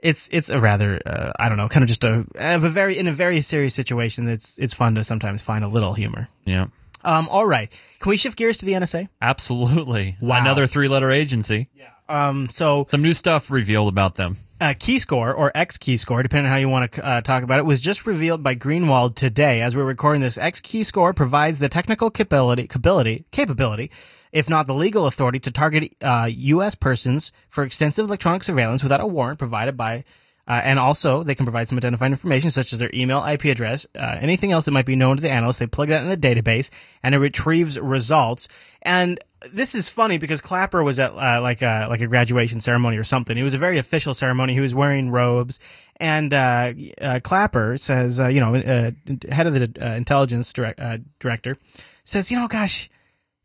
it's it's a rather uh, I don't know, kind of just a of a very in a very serious situation. It's it's fun to sometimes find a little humor. Yeah. Um. All right. Can we shift gears to the NSA? Absolutely. Wow. Another three letter agency. Yeah. Um. So some new stuff revealed about them. uh, Keyscore or XKeyscore, depending on how you want to uh, talk about it, was just revealed by Greenwald today. As we're recording this, XKeyscore provides the technical capability, capability, capability, if not the legal authority, to target uh, U.S. persons for extensive electronic surveillance without a warrant provided by. Uh, and also, they can provide some identifying information such as their email, IP address, uh, anything else that might be known to the analyst. They plug that in the database, and it retrieves results. And this is funny because Clapper was at uh, like a like a graduation ceremony or something. It was a very official ceremony. He was wearing robes, and uh, uh, Clapper says, you know, head of the intelligence direct, director says, you know, gosh,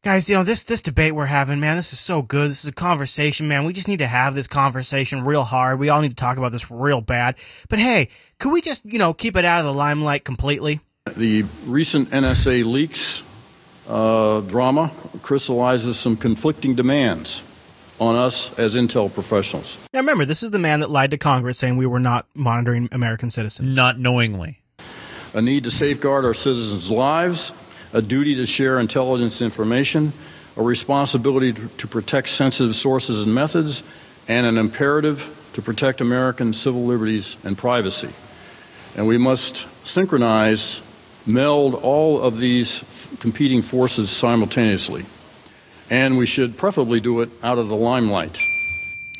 Guys, you know, this, this debate we're having, man, this is so good. This is a conversation, man. We just need to have this conversation real hard. We all need to talk about this real bad. But hey, could we just, you know, keep it out of the limelight completely? The recent NSA leaks uh, drama crystallizes some conflicting demands on us as intel professionals. Now remember, this is the man that lied to Congress saying we were not monitoring American citizens. Not knowingly. A need to safeguard our citizens' lives, a duty to share intelligence information, a responsibility to, protect sensitive sources and methods, and an imperative to protect American civil liberties and privacy. And we must synchronize, meld all of these competing forces simultaneously. And we should preferably do it out of the limelight.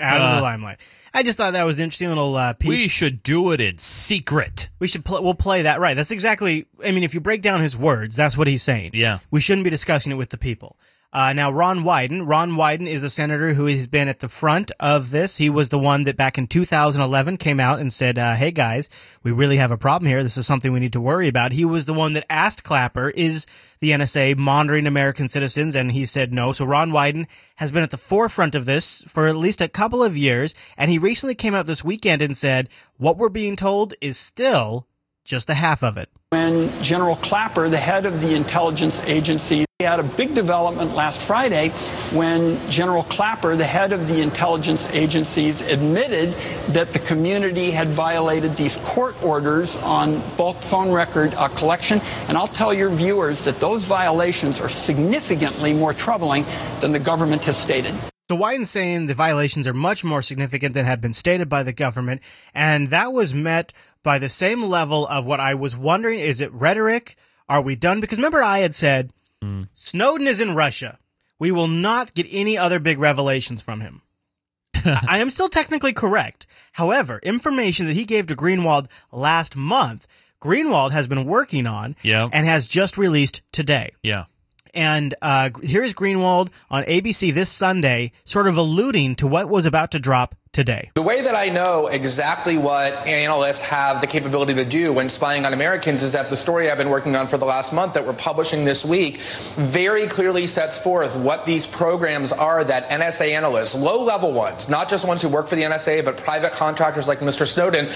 Out of Uh, the limelight. I just thought that was an interesting little uh, piece. We should do it in secret. We should pl- we'll play that right. That's exactly. I mean, if you break down his words, that's what he's saying. Yeah. We shouldn't be discussing it with the people. Uh, now, Ron Wyden. Ron Wyden is the senator who has been at the front of this. He was the one that back in 2011 came out and said, uh, "Hey guys, we really have a problem here. This is something we need to worry about." He was the one that asked Clapper, "Is the NSA monitoring American citizens?" And he said no. So Ron Wyden has been at the forefront of this for at least a couple of years, and he recently came out this weekend and said, "What we're being told is still just the half of it." when General Clapper, the head of the intelligence agency, had a big development last Friday when General Clapper, the head of the intelligence agencies, admitted that the community had violated these court orders on bulk phone record uh, collection. And I'll tell your viewers that those violations are significantly more troubling than the government has stated. So Wyden's saying the violations are much more significant than had been stated by the government, and that was met by the same level of what I was wondering: is it rhetoric? Are we done? Because remember, I had said mm. Snowden is in Russia. We will not get any other big revelations from him. I am still technically correct. However, information that he gave to Greenwald last month, Greenwald has been working on and has just released today. Yeah. And uh, here's Greenwald on ABC this Sunday, sort of alluding to what was about to drop today. The way that I know exactly what analysts have the capability to do when spying on Americans is that the story I've been working on for the last month that we're publishing this week very clearly sets forth what these programs are that NSA analysts, low level ones, not just ones who work for the NSA, but private contractors like Mr. Snowden,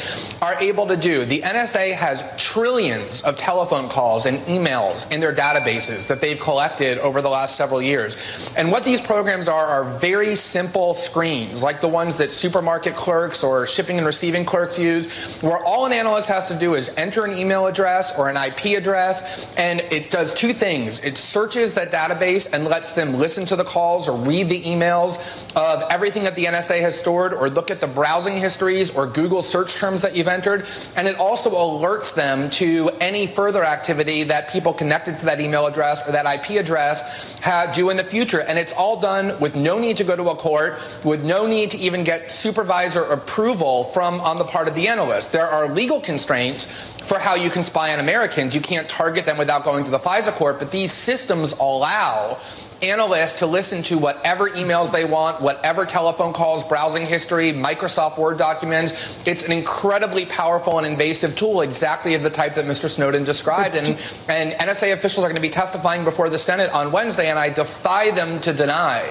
are able to do. The NSA has trillions of telephone calls and emails in their databases that they've collected over the last several years. And what these programs are are very simple screens, like the ones that supermarket clerks or shipping and receiving clerks use, where all an analyst has to do is enter an email address or an IP address, and it does two things. It searches that database and lets them listen to the calls or read the emails of everything that the NSA has stored or look at the browsing histories or Google search terms that you've entered. And it also alerts them to any further activity that people connected to that email address or that IP address ha do in the future. And it's all done with no need to go to a court, with no need to even get supervisor approval from on the part of the analyst. There are legal constraints for how you can spy on Americans. You can't target them without going to the FISA court, but these systems allow analysts to listen to whatever emails they want, whatever telephone calls, browsing history, Microsoft Word documents. It's an incredibly powerful and invasive tool, exactly of the type that Mr. Snowden described. And, and NSA officials are going to be testifying before the Senate on Wednesday, and I defy them to deny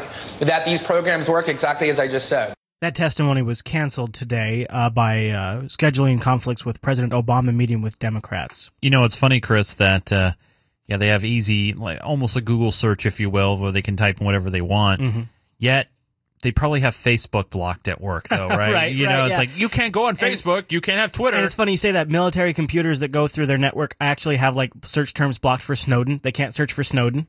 that these programs work exactly as I just said. That testimony was canceled today uh, by uh, scheduling conflicts with President Obama meeting with Democrats. You know, it's funny, Chris, that uh, yeah, they have easy, like almost a Google search, if you will, where they can type in whatever they want. Mhm. Yet they probably have Facebook blocked at work, though, right? Right, you know, right, it's yeah. like you can't go on And- Facebook, you can't have Twitter. And it's funny you say that military computers that go through their network actually have like search terms blocked for Snowden. They can't search for Snowden.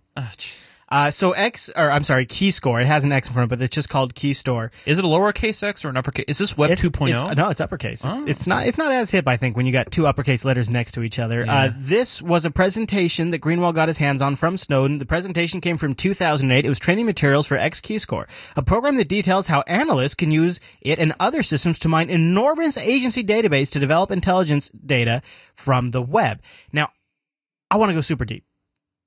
Uh, so X, or I'm sorry, Keyscore. It has an X in front, but it's just called Keyscore. Is it a lowercase X or an uppercase? Is this Web It's- 2.0? it's- No, it's uppercase. It's, Oh. it's not. It's not as hip, I think, when you got two uppercase letters next to each other. Yeah. Uh, this was a presentation that Greenwald got his hands on from Snowden. The presentation came from 2008. It was training materials for X Keyscore, a program that details how analysts can use it and other systems to mine enormous agency database to develop intelligence data from the web. Now, I want to go super deep.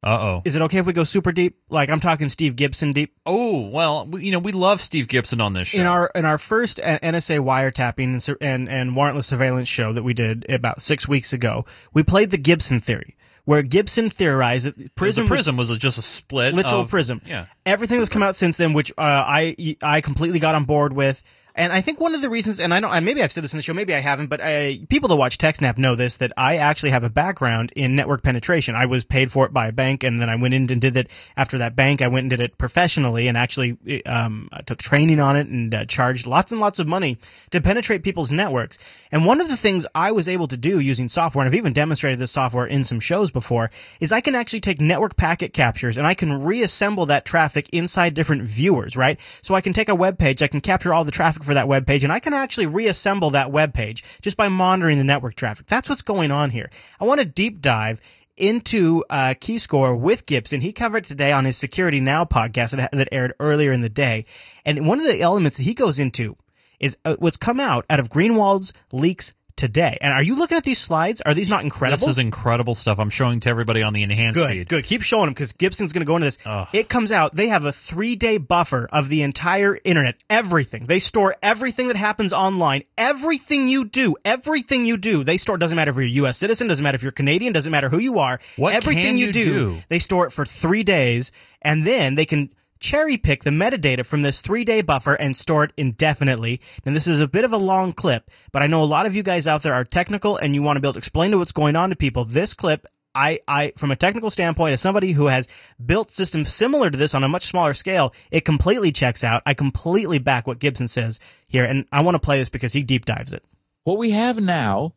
Uh oh. Is it okay if we go super deep? Like I'm talking Steve Gibson deep. Oh well, we- you know we love Steve Gibson on this show. In our in our first NSA wiretapping and, and and warrantless surveillance show that we did about six weeks ago, we played the Gibson theory, where Gibson theorized that Prism, the Prism was, just a split. literal of- Prism. Yeah. Everything that's come out since then, which uh, I I completely got on board with. And I think one of the reasons, and I know, and maybe I've said this in the show, maybe I haven't, but I, people that watch TechSnap know this, that I actually have a background in network penetration. I was paid for it by a bank, and then I went in and did it after that bank. I went and did it professionally and actually um, I took training on it and uh, charged lots and lots of money to penetrate people's networks. And one of the things I was able to do using software, and I've even demonstrated this software in some shows before, is I can actually take network packet captures and I can reassemble that traffic inside different viewers, right? So I can take a web page, I can capture all the traffic for that web page, and I can actually reassemble that web page just by monitoring the network traffic. That's what's going on here. I want to deep dive into uh, Keyscore with Gibson. He covered today on his Security Now podcast that, that aired earlier in the day. And one of the elements that he goes into is uh, what's come out out of Greenwald's leaks today. And are you looking at these slides? Are these not incredible? This is incredible stuff. I'm showing to everybody on the enhanced Good, feed. good. Keep showing them because Gibson's going to go into this. It comes out. They have a three day buffer of the entire internet. Everything. They store everything that happens online. Everything you do. Everything you do. They store. Doesn't matter if you're a U.S. citizen. Doesn't matter if you're Canadian. Doesn't matter who you are. What everything can you, you do, do? They store it for three days, and then they can cherry pick the metadata from this three day buffer and store it indefinitely. And this is a bit of a long clip, but I know a lot of you guys out there are technical and you want to be able to explain to what's going on to people. This clip I, I, from a technical standpoint, as somebody who has built systems similar to this on a much smaller scale, it completely checks out. I completely back what Gibson says here, and I want to play this because he deep dives it. What we have now,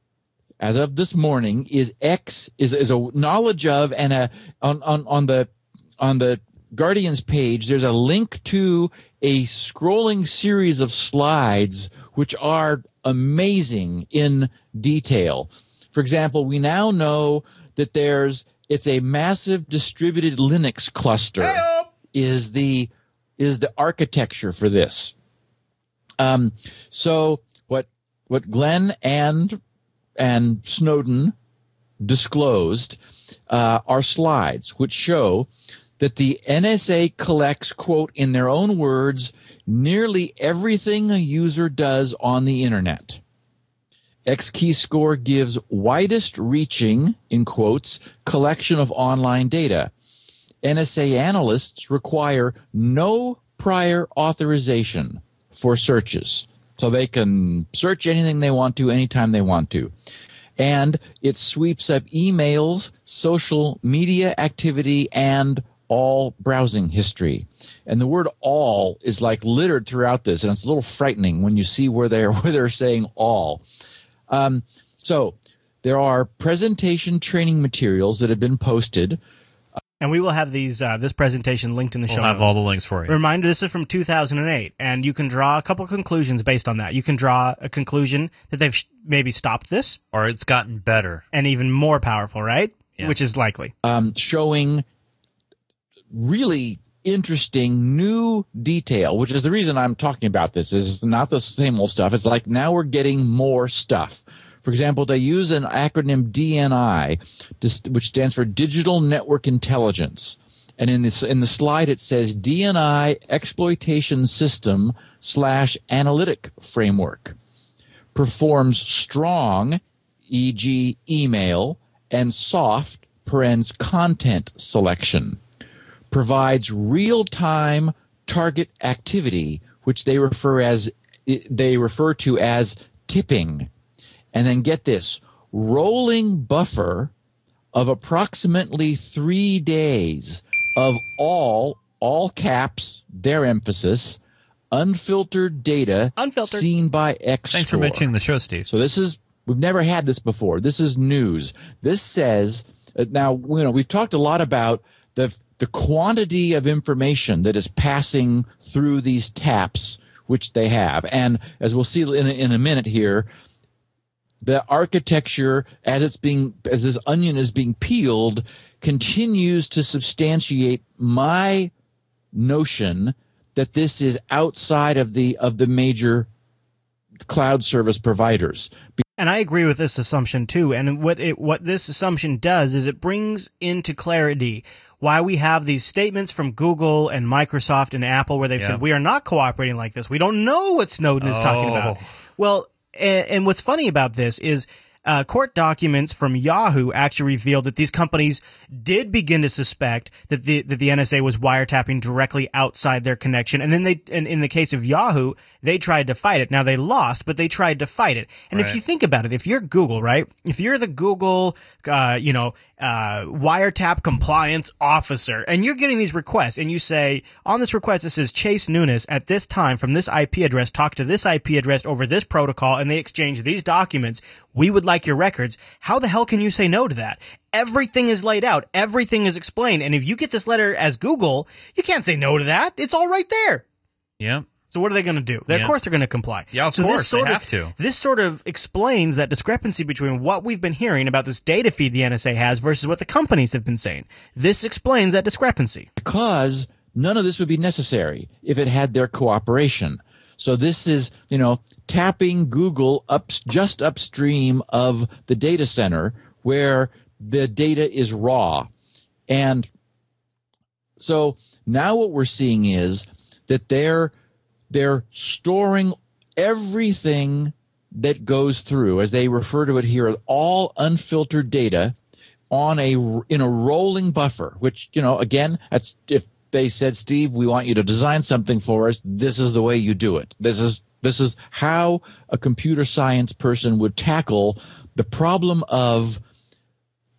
as of this morning, is X is is a knowledge of and a on on on the on the Guardian's page. There's a link to a scrolling series of slides which are amazing in detail. For example, we now know that there's it's a massive distributed Linux cluster is the is the architecture for this. Um, so what what Glenn and and Snowden disclosed uh, are slides which show that the NSA collects quote in their own words nearly everything a user does on the internet. XKeyscore gives widest reaching, in quotes, collection of online data. NSA analysts require no prior authorization for searches. So they can search anything they want to anytime they want to. And it sweeps up emails, social media activity, and all browsing history. And the word all is like littered throughout this, and it's a little frightening when you see where they're where they're saying all. Um, so there are presentation training materials that have been posted. And we will have these uh, this presentation linked in the show. We'll have notes. all the links for you. Reminder: This is from 2008, and you can draw a couple conclusions based on that. You can draw a conclusion that they've sh- maybe stopped this, or it's gotten better and even more powerful, right? Yeah. Which is likely. um, showing really interesting new detail, which is the reason I'm talking about this. Is it's not the same old stuff. It's like now we're getting more stuff. For example, they use an acronym DNI, which stands for Digital Network Intelligence. And in this in the slide it says DNI exploitation system slash analytic framework performs strong, e.g., email, and soft, parens content selection, provides real-time target activity, which they refer as they refer to as tipping, and then get this rolling buffer of approximately three days of all all caps their emphasis unfiltered data unfiltered seen by X. Thanks for mentioning the show, Steve. So this is we've never had this before. This is news. This says uh, now you know we've talked a lot about the the quantity of information that is passing through these taps which they have, and as we'll see in a, in a minute here, the architecture as it's being as this onion is being peeled continues to substantiate my notion that this is outside of the of the major cloud service providers. And I agree with this assumption too. And what it, what this assumption does is it brings into clarity why we have these statements from Google and Microsoft and Apple where they've Yeah. said we are not cooperating like this. We don't know what Snowden is talking Oh. about. Well, and, and what's funny about this is uh, court documents from Yahoo actually revealed that these companies did begin to suspect that the that the NSA was wiretapping directly outside their connection, and then they, and in the case of Yahoo, they tried to fight it. Now they lost, but they tried to fight it. And if you think about it, if you're Google, right? If you're the Google, uh, you know, uh, wiretap compliance officer, and you're getting these requests, and you say on this request, this is Chase Nunes at this time from this IP address, talk to this IP address over this protocol, and they exchange these documents. We would like your records. How the hell can you say no to that? Everything is laid out. Everything is explained. And if you get this letter as Google, you can't say no to that. It's all right there. Yeah. So what are they going to do? They- Of course they're going to comply. Yeah, of so course, this sort they of, have to. This sort of explains that discrepancy between what we've been hearing about this data feed the NSA has versus what the companies have been saying. This explains that discrepancy. because none of this would be necessary if it had their cooperation. So this is, you know, tapping Google up just upstream of the data center where the data is raw. And so now what we're seeing is that they're they're storing everything that goes through as they refer to it here all unfiltered data on a in a rolling buffer which you know again that's if they said steve we want you to design something for us this is the way you do it. This is this is how a computer science person would tackle the problem of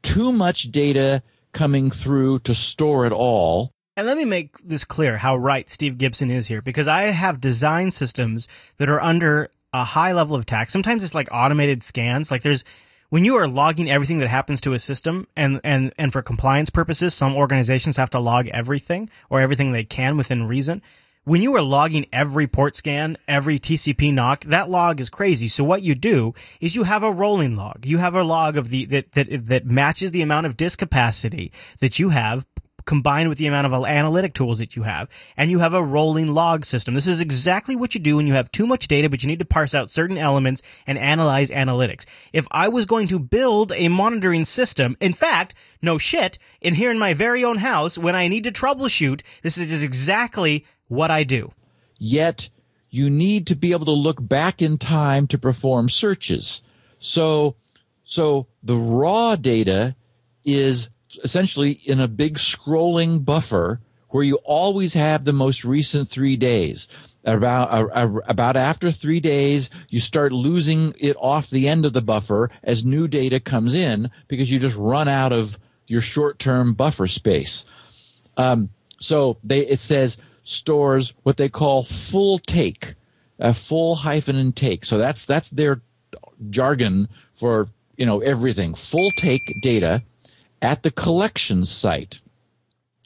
too much data coming through to store it all And let me make this clear how right Steve Gibson is here because I have design systems that are under a high level of attack. Sometimes it's like automated scans. Like there's when you are logging everything that happens to a system and, and, and for compliance purposes, some organizations have to log everything or everything they can within reason. When you are logging every port scan, every TCP knock, that log is crazy. So what you do is you have a rolling log. You have a log of the, that, that, that matches the amount of disk capacity that you have combined with the amount of analytic tools that you have, and you have a rolling log system. This is exactly what you do when you have too much data, but you need to parse out certain elements and analyze analytics. If I was going to build a monitoring system, in fact, no shit, in here in my very own house, when I need to troubleshoot, this is exactly what I do. yet you need to be able to look back in time to perform searches. So, so the raw data is essentially in a big scrolling buffer where you always have the most recent three days. About uh, uh, about after three days, you start losing it off the end of the buffer as new data comes in because you just run out of your short-term buffer space. Um, so they it says stores what they call full take, a full hyphen and take. So that's that's their jargon for you know everything. Full take data at the collection site,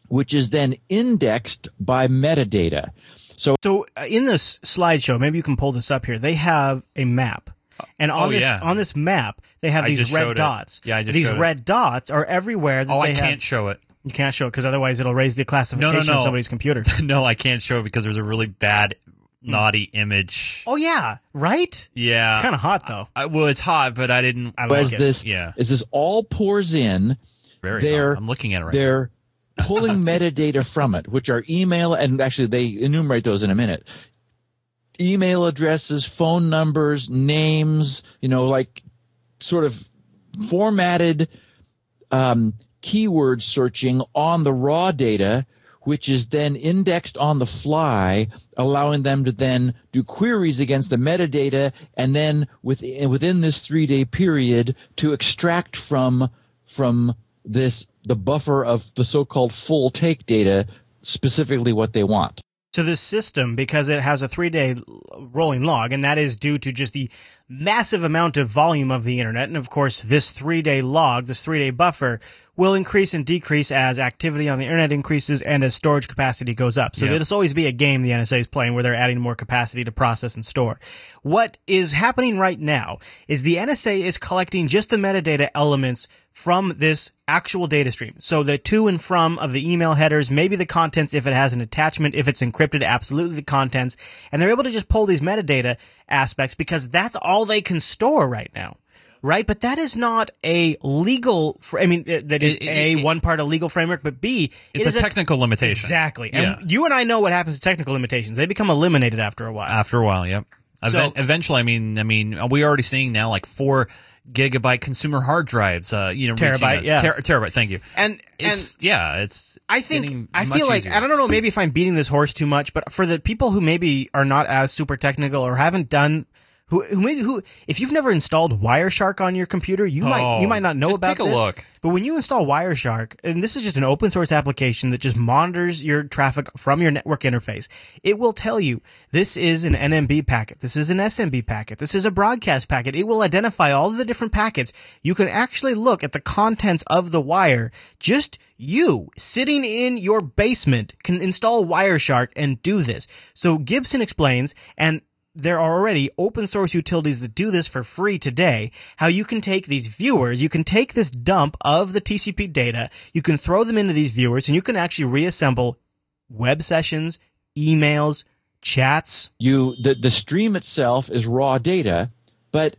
which is then indexed by metadata. So So uh, in this slideshow, maybe you can pull this up here. They have a map. And on Oh, this yeah. on this map, they have I these just red showed it. dots. Yeah, I just these showed it. red dots are everywhere. That Oh, I they have- can't show it. You can't show it because otherwise it'll raise the classification no, no. on somebody's computer. no, I can't show it because there's a really bad, naughty image. oh yeah, right. Yeah, It's kind of hot though. I, well, it's hot, but I didn't. I as like it. this yeah, as this all pours in, very. they're. I'm looking at it right. they're pulling metadata from it, which are email and actually they enumerate those in a minute. Email addresses, phone numbers, names, you know, like sort of formatted um, keyword searching on the raw data, which is then indexed on the fly, allowing them to then do queries against the metadata, and then within within this three day period to extract from from this the buffer of the so-called full take data specifically what they want. So this system, because it has a three day rolling log, and that is due to just the massive amount of volume of the internet. And of course, this three day log, this three day buffer will increase and decrease as activity on the internet increases and as storage capacity goes up. So Yeah. it'll always be a game the NSA is playing where they're adding more capacity to process and store. What is happening right now is the NSA is collecting just the metadata elements from this actual data stream. So the to and from of the email headers, maybe the contents if it has an attachment, if it's encrypted, absolutely the contents. And they're able to just pull these metadata aspects because that's all they can store right now. Right, but that is not a legal. Fr- I mean, that is It- it- a it- one part a legal framework, but b it It's a technical limitation. Exactly, and Yeah. you and I know what happens to technical limitations. They become eliminated after a while. After a while, yep. Even- eventually, I mean, I mean, we are we already seeing now like four gigabyte consumer hard drives? Uh, you know, Terabyte, yeah. Ter- terabyte. Thank you. And it's yeah, it's. I think I feel like easier. I don't know maybe if I'm beating this horse too much, but for the people who maybe are not as super technical or haven't done who who maybe who if you've never installed Wireshark on your computer, you might Oh, you might not know about take a this. look. But when you install Wireshark, and this is just an open source application that just monitors your traffic from your network interface, it will tell you this is an NMB packet, this is an SMB packet, this is a broadcast packet. It will identify all the different packets. You can actually look at the contents of the wire. Just you sitting in your basement can install Wireshark and do this. So Gibson explains, and there are already open source utilities that do this for free today. How you can take these viewers, you can take this dump of the TCP data, you can throw them into these viewers, and you can actually reassemble web sessions, emails, chats. You the the stream itself is raw data, but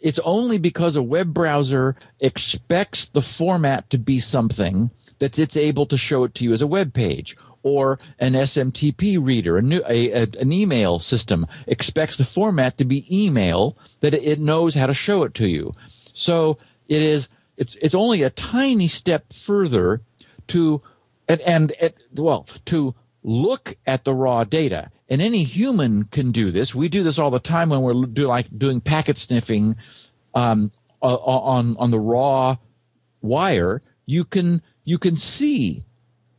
it's only because a web browser expects the format to be something that it's able to show it to you as a web page or an SMTP reader, a new, a, a, an email system expects the format to be email that it knows how to show it to you. So it is it's it's only a tiny step further to and and it, well to look at the raw data. And any human can do this. We do this all the time when we're do like doing packet sniffing um, on on the raw wire. You can you can see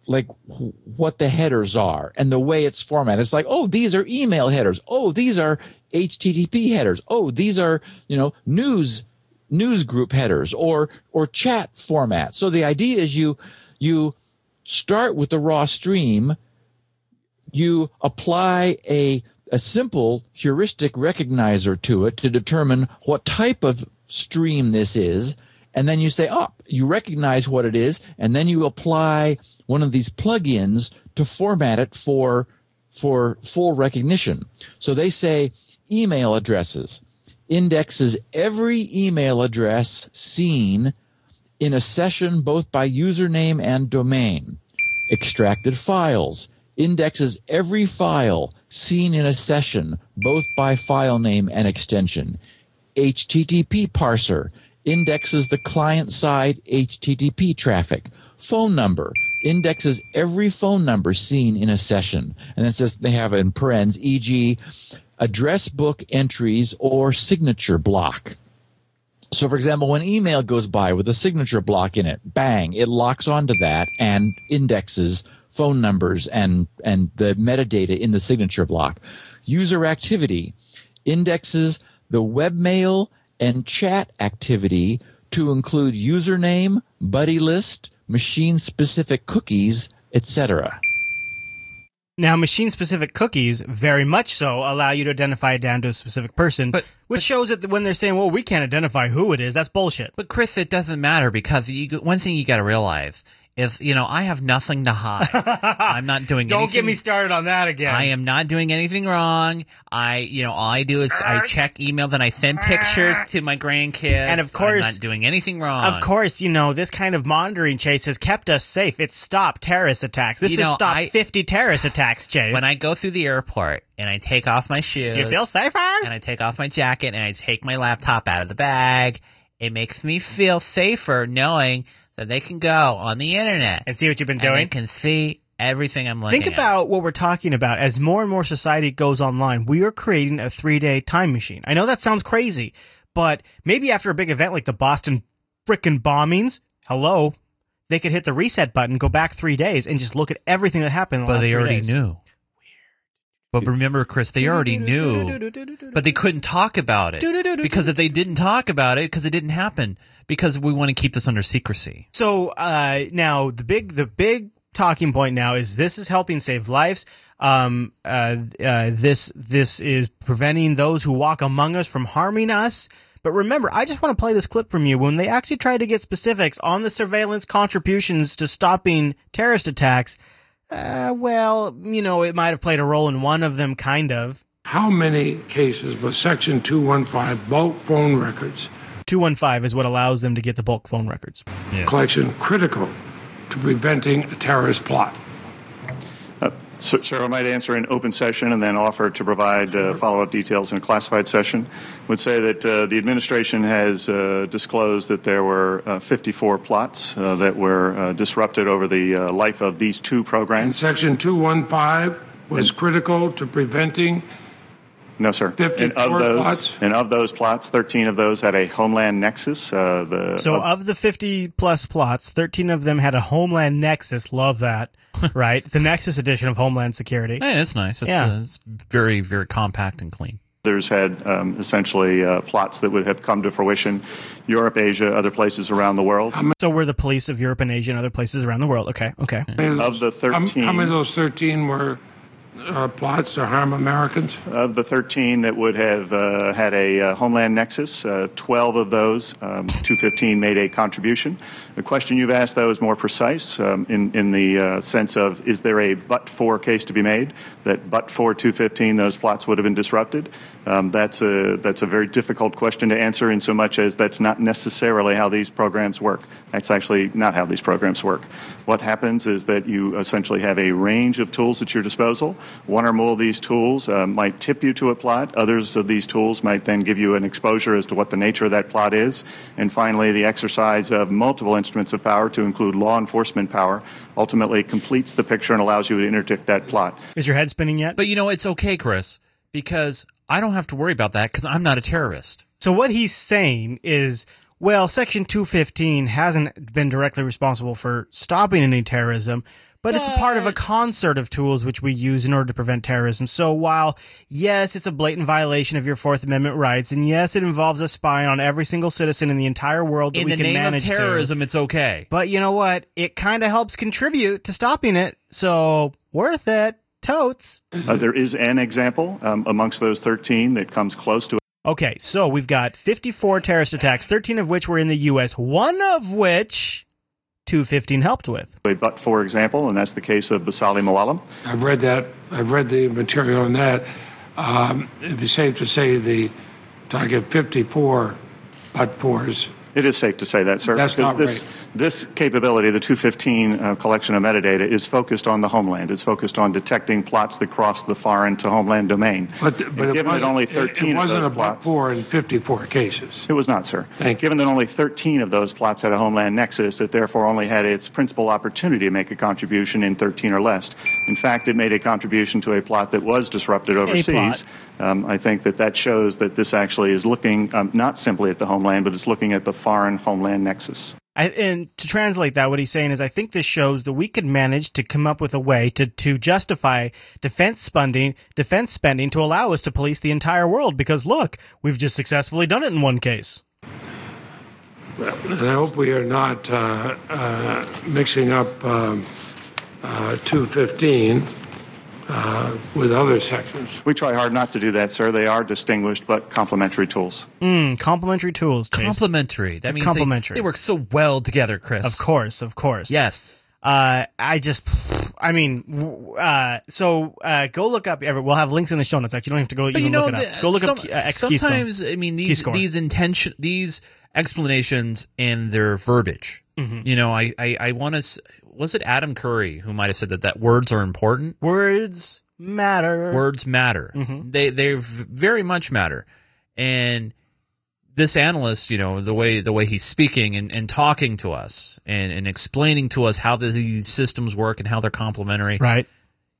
like what the headers are and the way it's formatted. It's like oh these are email headers. Oh these are http headers. Oh these are you know news news group headers or or chat format. So the idea is you you start with the raw stream. You apply a a simple heuristic recognizer to it to determine what type of stream this is. And then you say oh you recognize what it is and then you apply one of these plugins to format it for for full recognition. So they say email addresses. Indexes every email address seen in a session both by username and domain. Extracted files. Indexes every file seen in a session both by file name and extension. Http parser. Indexes the client side http traffic. Phone number indexes every phone number seen in a session and it says they have in parens e.g address book entries or signature block so, for example, when email goes by with a signature block in it, bang, it locks onto that and indexes phone numbers and, and the metadata in the signature block. User activity indexes the webmail and chat activity to include username, buddy list, machine specific cookies, etc. Now, machine specific cookies very much so allow you to identify it down to a specific person, which shows that when they're saying, well, we can't identify who it is, that's bullshit. But Chris, it doesn't matter because you, one thing you got to realize is, you know, I have nothing to hide. I'm not doing. Don't anything, get me started on that again. I am not doing anything wrong. I, you know, all I do is I check email, then I send pictures to my grandkids. And of course- I'm not doing anything wrong. Of course, you know, this kind of monitoring, Chase, has kept us safe. It's stopped terrorist attacks. This You has know, stopped I- 50 terrorist attacks, Chase. When I go through the airport and I take off my shoes, Do you feel safer? And I take off my jacket and I take my laptop out of the bag. It makes me feel safer knowing that they can go on the internet and see what you've been and they doing. can see everything I'm looking Think at. about what we're talking about. As more and more society goes online, we are creating a three day time machine. I know that sounds crazy, but maybe after a big event like the Boston frickin' bombings, hello, they could hit the reset button, go back three days, and just look at everything that happened. The But they already days. knew. But remember, Chris, they already knew, but they couldn't talk about it because if they didn't talk about it, because it didn't happen, because we want to keep this under secrecy. So uh, now the big the big talking point now is this is helping save lives. Um, uh, uh, this this is preventing those who walk among us from harming us. But remember, I just want to play this clip from you when they actually tried to get specifics on the surveillance contributions to stopping terrorist attacks. Uh, well, you know, it might have played a role in one of them, kind of. How many cases was Section 215 bulk phone records 215 is what allows them to get the bulk phone records. collection critical to preventing a terrorist plot? So, sir, I might answer in open session and then offer to provide uh, follow-up details in a classified session. Would say that uh, the administration has uh, disclosed that there were uh, 54 plots uh, that were uh, disrupted over the uh, life of these two programs. And programs. Section 215 was critical to preventing No, sir. 54 and of those, plots? and of those plots, 13 of those had a homeland nexus. Uh, the So of- of the 50 plus plots, 13 of them had a Homeland Nexus. Love that. right? The Nexus edition of Homeland Security. Hey, that's nice. It's, Yeah. uh, it's very, very compact and clean. Others had um, essentially uh, plots that would have come to fruition, Europe, Asia, other places around the world. So we're the police of Europe and Asia and other places around the world. Okay, okay. Of the 13, how many of those 13 were uh, plots to harm Americans? of the 13 that would have uh, had a uh, homeland nexus, uh, 12 of those, um, 215 made a contribution. The question you've asked, though, is more precise um, in, in the uh, sense of is there a but for case to be made that but for 215 those plots would have been disrupted? Um, that's, a, that's a very difficult question to answer in so much as that's not necessarily how these programs work. That's actually not how these programs work. What happens is that you essentially have a range of tools at your disposal. One or more of these tools uh, might tip you to a plot. Others of these tools might then give you an exposure as to what the nature of that plot is. And finally, the exercise of multiple instruments of power to include law enforcement power ultimately completes the picture and allows you to interdict that plot. Is your head spinning yet? But you know, it's okay, Chris, because I don't have to worry about that because I'm not a terrorist. So what he's saying is, well, Section 215 hasn't been directly responsible for stopping any terrorism, but it's a part of a concert of tools which we use in order to prevent terrorism. So while, yes, it's a blatant violation of your Fourth Amendment rights, and yes, it involves us spying on every single citizen in the entire world that In we the can name of manage to. terrorism, it's okay. But you know what? It kind of helps contribute to stopping it. So worth it. Totes. Uh, there is an example um, amongst those 13 that comes close to Okay, so we've got 54 terrorist attacks, 13 of which were in the U.S., one of which 215 helped with. a but for example, and that's the case of Basaaly Moalin. I've read that. I've read the material on that. Um, it'd be safe to say the target 54 but fours. It is safe to say that, sir. That's not this, this capability, the 215 uh, collection of metadata, is focused on the homeland. It's focused on detecting plots that cross the foreign to homeland domain. But, And but it given that wasn't, only 13 it wasn't of a those but plots, for in 54 cases. it was not, sir. Thank Given that only 13 of those plots had a homeland nexus, it therefore only had its principal opportunity to make a contribution in 13 or less. In fact, it made a contribution to a plot that was disrupted overseas. Um, I think that that shows that this actually is looking um, not simply at the homeland, but it's looking at the foreign homeland nexus. I, and to translate that, what he's saying is, I think this shows that we could manage to come up with a way to, to justify defense spending, defense spending to allow us to police the entire world. Because look, we've just successfully done it in one case. And I hope we are not uh, uh, mixing up um, uh, 215 uh, with other sectors. We try hard not to do that, sir. They are distinguished but complementary tools. Mm, complementary tools. Chase. Complementary. That They're means complementary. They, they work so well together, Chris. Of course, of course. Yes. Uh, I just, I mean, uh, so uh, go look up. Everett. We'll have links in the show notes. Actually, you don't have to go But even you know, look it up. the- Go look some- up uh, X sometimes I mean these these intention these explanations and their verbiage. Mhm. You know, I I, I want to. Was it Adam Curry who might have said that that words are important? Words matter. Words matter. Mhm. They they very much matter. And this analyst, you know, the way the way he's speaking and, and talking to us and, and explaining to us how the, these systems work and how they're complementary. Right.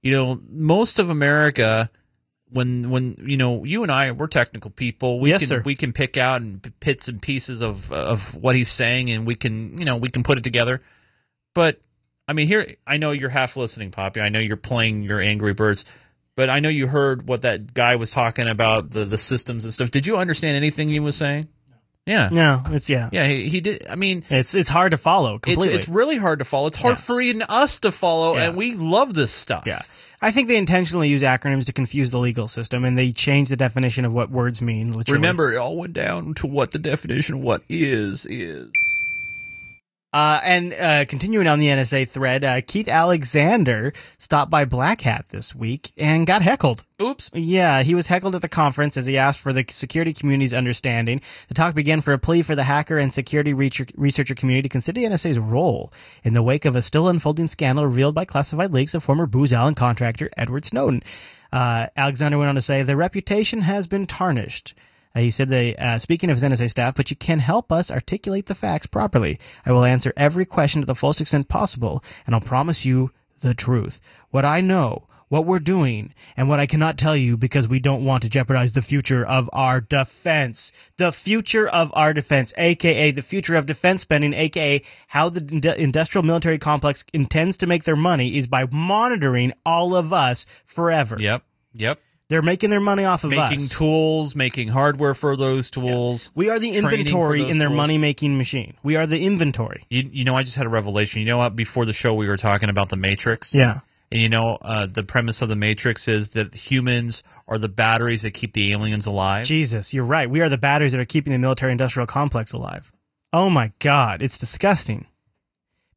You know, most of America when when you know you and I we're technical people. We Yes, can sir. we can pick out and p- bits and pieces of of what he's saying and we can, you know, we can put it together. But I mean, here I know you're half listening, Poppy. I know you're playing your Angry Birds, but I know you heard what that guy was talking about the the systems and stuff. Did you understand anything he was saying? Yeah. No, it's yeah. Yeah, he, he did. I mean, It's it's hard to follow it's completely. it's really hard to follow. It's hard Yeah. for even us to follow, Yeah. and we love this stuff. Yeah. I think they intentionally use acronyms to confuse the legal system, and they change the definition of what words mean. Literally. Remember, it all went down to what the definition of what is is. Uh, and uh, continuing on the NSA thread, uh, Keith Alexander stopped by Black Hat this week and got heckled. Oops. Yeah, he was heckled at the conference as he asked for the security community's understanding. The talk began for a plea for the hacker and security researcher community to consider the NSA's role in the wake of a still unfolding scandal revealed by classified leaks of former Booz Allen contractor Edward Snowden. Uh, Alexander went on to say, the reputation has been tarnished. Uh, he said, they, uh, speaking of his NSA staff, but you can help us articulate the facts properly. I will answer every question to the fullest extent possible, and I'll promise you the truth. What I know, what we're doing, and what I cannot tell you because we don't want to jeopardize the future of our defense. The future of our defense, aka the future of defense spending, aka how the ind- industrial military complex intends to make their money is by monitoring all of us forever. Yep. Yep. They're making their money off of making us. tools, making hardware for those tools. We are the inventory in their tools. money making machine. We are the inventory. You, you know, I just had a revelation. You know what? Before the show, we were talking about the Matrix. Yeah. And you know, uh, the premise of the Matrix is that humans are the batteries that keep the aliens alive. Jesus, you're right. We are the batteries that are keeping the military industrial complex alive. Oh my God, it's disgusting.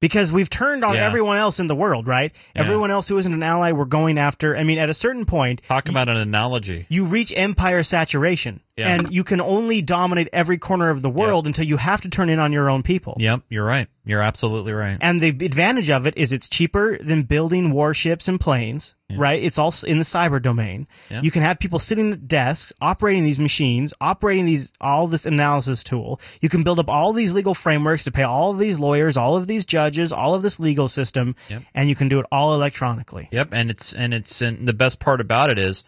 Because we've turned on Yeah. everyone else in the world, right? Yeah. Everyone else who isn't an ally, we're going after. I mean, at a certain point, Talk about an analogy. you reach empire saturation. Yeah. And you can only dominate every corner of the world until you have to turn in on your own people. Yep, you're right. You're absolutely right. And the advantage of it is it's cheaper than building warships and planes, right? It's also in the cyber domain. Yeah. You can have people sitting at desks, operating these machines, operating these, all this analysis tool. You can build up all these legal frameworks to pay all of these lawyers, all of these judges, all of this legal system, Yep. and you can do it all electronically. Yep, and it's and it's and the best part about it is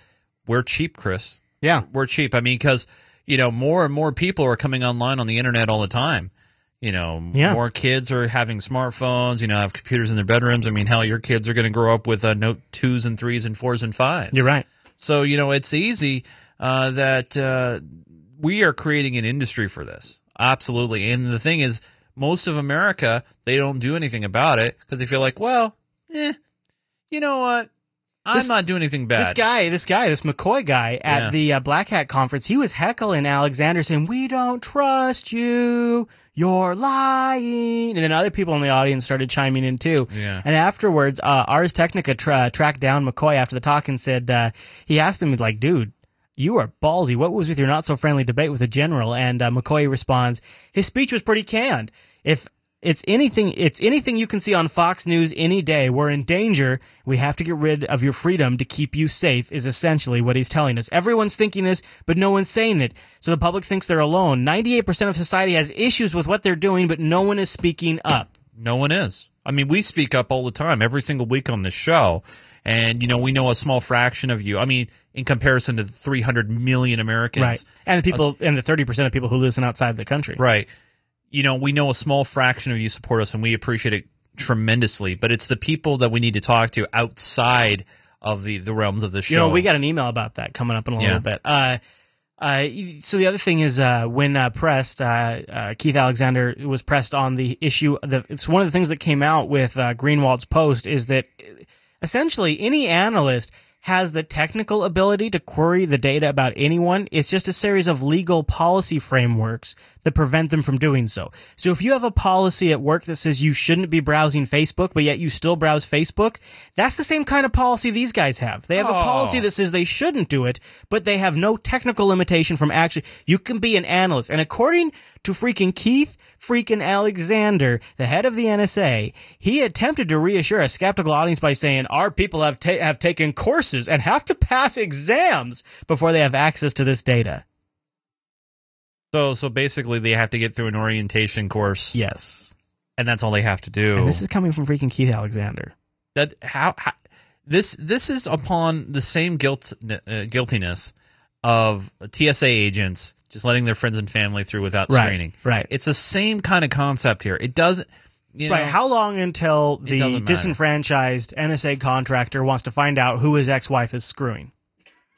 we're cheap, Chris. Yeah. We're cheap. I mean, because you know more and more people are coming online on the internet all the time. You know, Yeah. more kids are having smartphones. You know, have computers in their bedrooms. I mean, hell, your kids are going to grow up with uh, Note twos and threes and fours and fives. You're right. So you know, it's easy uh, that uh, we are creating an industry for this. Absolutely. And the thing is, most of America they don't do anything about it because they feel like, well, eh, you know what? I'm This- not doing anything bad. This guy, this guy, this McCoy guy at Yeah. the uh, Black Hat conference, he was heckling Alexander saying, we don't trust you. You're lying. And then other people in the audience started chiming in too. Yeah. And afterwards, uh, Ars Technica tra- tracked down McCoy after the talk and said, uh, he asked him, like, dude, you are ballsy. What was with your not so friendly debate with the general? And uh, McCoy responds, his speech was pretty canned. If it's anything, it's anything you can see on Fox News any day. We're in danger. We have to get rid of your freedom to keep you safe is essentially what he's telling us. Everyone's thinking this, but no one's saying it. So the public thinks they're alone. 98% of society has issues with what they're doing, but no one is speaking up. No one is. I mean, we speak up all the time, every single week on this show. And, you know, we know a small fraction of you. I mean, in comparison to the 300 million Americans. Right. And the people, and the 30% of people who listen outside the country. Right. You know, we know a small fraction of you support us and we appreciate it tremendously, but it's the people that we need to talk to outside of the, the realms of the show. You know, we got an email about that coming up in a Yeah. little bit. Uh, uh, so the other thing is, uh, when, uh, pressed, uh, uh, Keith Alexander was pressed on the issue. The, it's one of the things that came out with, uh, Greenwald's post is that essentially any analyst has the technical ability to query the data about anyone. It's just a series of legal policy frameworks that prevent them from doing so. So if you have a policy at work that says you shouldn't be browsing Facebook, but yet you still browse Facebook, that's the same kind of policy these guys have. They have a Oh. policy that says they shouldn't do it, but they have no technical limitation from actually, you can be an analyst. And according to freaking Keith freaking Alexander, the head of the NSA, he attempted to reassure a skeptical audience by saying our people have ta- have taken courses and have to pass exams before they have access to this data. So, so basically, they have to get through an orientation course. Yes. And that's all they have to do. And this is coming from freaking Keith Alexander. that how, how this this is upon the same guilt uh, guiltiness of TSA agents just letting their friends and family through without Right, screening. right. It's the same kind of concept here. It doesn't. You know, right. How long until the disenfranchised NSA contractor wants to find out who his ex-wife is screwing?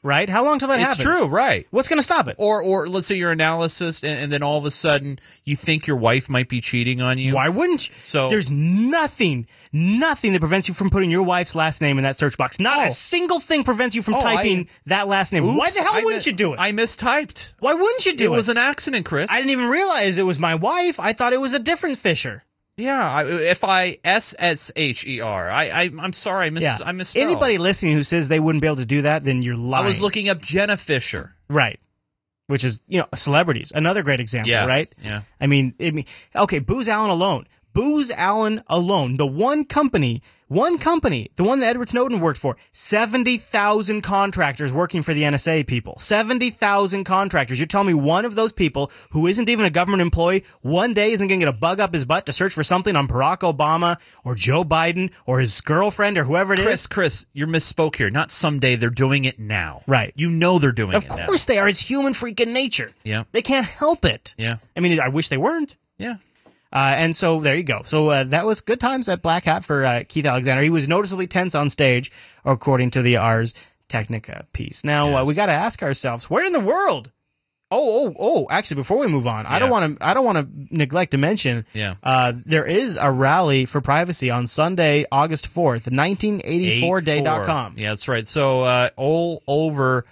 Right? How long till that it's happens? It's true, right? What's going to stop it? Or, or let's say you're an analyst, and, and then all of a sudden you think your wife might be cheating on you. Why wouldn't you? So There's nothing, nothing that prevents you from putting your wife's last name in that search box. Not a oh. single thing prevents you from Oh, I- typing that last name. Why the hell I wouldn't mi- you do it? I mistyped. Why wouldn't you do it? It was an accident, Chris. I didn't even realize it was my wife. I thought it was a different Fisher. Yeah, I, F I S S H E R. I, I I'm sorry, I miss yeah. I misspelled. Anybody listening who says they wouldn't be able to do that, then you're lying. I was looking up Jenna Fischer. right, which is you know celebrities. Another great example, Yeah, right? yeah. I mean, I mean, okay, Booz Allen alone. Booz Allen alone, the one company, one company, the one that Edward Snowden worked for, 70,000 contractors working for the NSA people. 70,000 contractors. You're telling me one of those people who isn't even a government employee one day isn't going to get a bug up his butt to search for something on Barack Obama or Joe Biden or his girlfriend or whoever it is? Chris, Chris, you're misspoke here. Not someday. They're doing it now. Right. You know they're doing Of it. Of course they are. It's human freaking nature. Yeah. They can't help it. Yeah. I mean, I wish they weren't. Yeah. Uh, and so there you go. So uh, that was good times at Black Hat for uh, Keith Alexander. He was noticeably tense on stage, according to the Ars Technica piece. Now uh, we got to ask ourselves, where in the world? Oh, oh, oh! Actually, before we move on, I don't want to. I don't want to neglect to mention. Yeah. Uh, there is a rally for privacy on Sunday, August fourth, nineteen eighty four day.com. Yeah, that's right. So uh, all over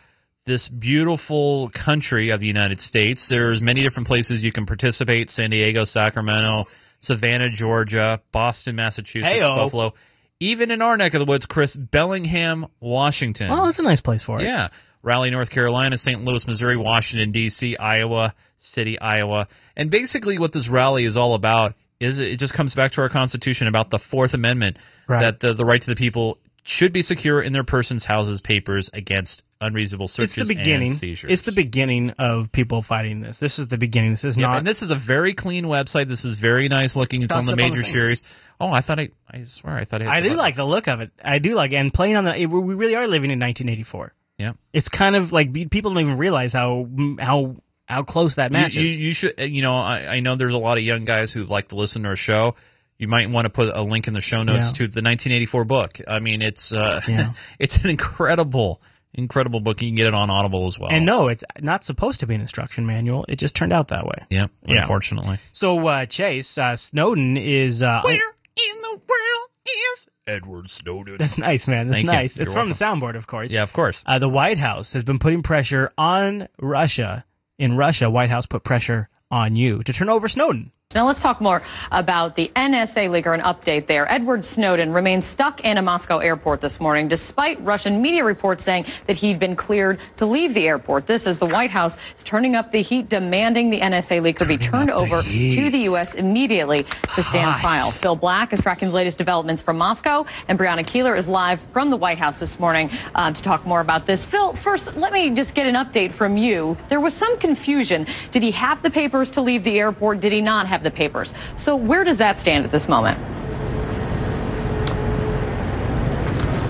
this beautiful country of the United States, there's many different places you can participate: San Diego, Sacramento, Savannah, Georgia, Boston, Massachusetts, Heyo. Buffalo. Even in our neck of the woods, Chris, Bellingham, Washington. Oh, well, it's a nice place for it. Yeah. Raleigh, North Carolina, St. Louis, Missouri, Washington, D.C., Iowa City, Iowa. And basically, what this rally is all about is it just comes back to our Constitution about the Fourth Amendment Right. that the, the right to the people should be secure in their persons, houses, papers against unreasonable searches It's the beginning. seizures. It's the beginning of people fighting this. This is the beginning. This is not. and this is a very clean website. This is very nice looking. It's on the on the major series. Oh, I thought I, I swear, I thought I. Had I do like the look of it. I do like, and playing on the. we really are living in 1984. Yeah. It's kind of like people don't even realize how how how close that matches. You, you, you should, uh, you know, I, I know there's a lot of young guys who like to listen to our show. You might want to put a link in the show notes Yeah. to the 1984 book. I mean, it's uh, Yeah. it's an incredible, incredible book. You can get it on Audible as well. and no, it's not supposed to be an instruction manual. It just turned out that way. yeah, Yeah. unfortunately. So uh, Chase uh, Snowden is. Uh, in the world is Edward Snowden? That's nice, man. That's Thank you. nice. You're It's from the soundboard, of course. Yeah, of course. Uh, the White House has been putting pressure on Russia. In Russia, White House put pressure on you to turn over Snowden. Now let's talk more about the NSA leak or an update there. Edward Snowden remains stuck in a Moscow airport this morning, despite Russian media reports saying that he'd been cleared to leave the airport. This as the White House is turning up the heat, demanding the NSA leaker be turned over to the U.S. immediately to stand trial. Phil Black is tracking the latest developments from Moscow, and Brianna Keilar is live from the White House this morning uh, to talk more about this. Phil, first, let me just get an update from you. There was some confusion. Did he have the papers to leave the airport? Did he not have the papers? So, where does that stand at this moment?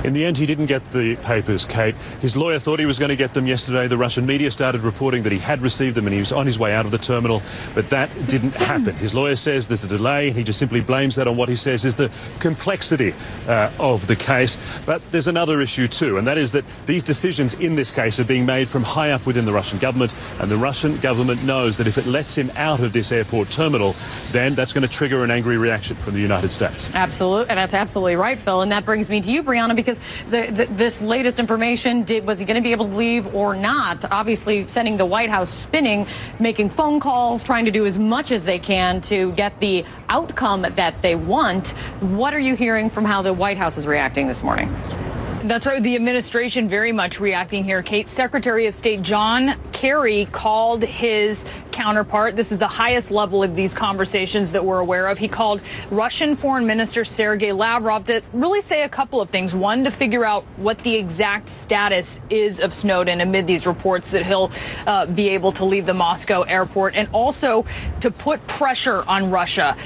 In the end, he didn't get the papers, Kate. His lawyer thought he was going to get them yesterday. The Russian media started reporting that he had received them and he was on his way out of the terminal, but that didn't happen. His lawyer says there's a delay and he just simply blames that on what he says is the complexity uh, of the case. But there's another issue too, and that is that these decisions in this case are being made from high up within the Russian government, and the Russian government knows that if it lets him out of this airport terminal, then that's going to trigger an angry reaction from the United States. Absolutely, and that's absolutely right, Phil. And that brings me to you, Brianna, because the, the, this latest information did was he going to be able to leave or not? Obviously, sending the White House spinning, making phone calls, trying to do as much as they can to get the outcome that they want. What are you hearing from how the White House is reacting this morning? That's right. The administration very much reacting here. Kate, Secretary of State John Kerry called his counterpart. This is the highest level of these conversations that we're aware of. He called Russian Foreign Minister Sergei Lavrov to really say a couple of things. One, to figure out what the exact status is of Snowden amid these reports that he'll uh, be able to leave the Moscow airport, and also to put pressure on Russia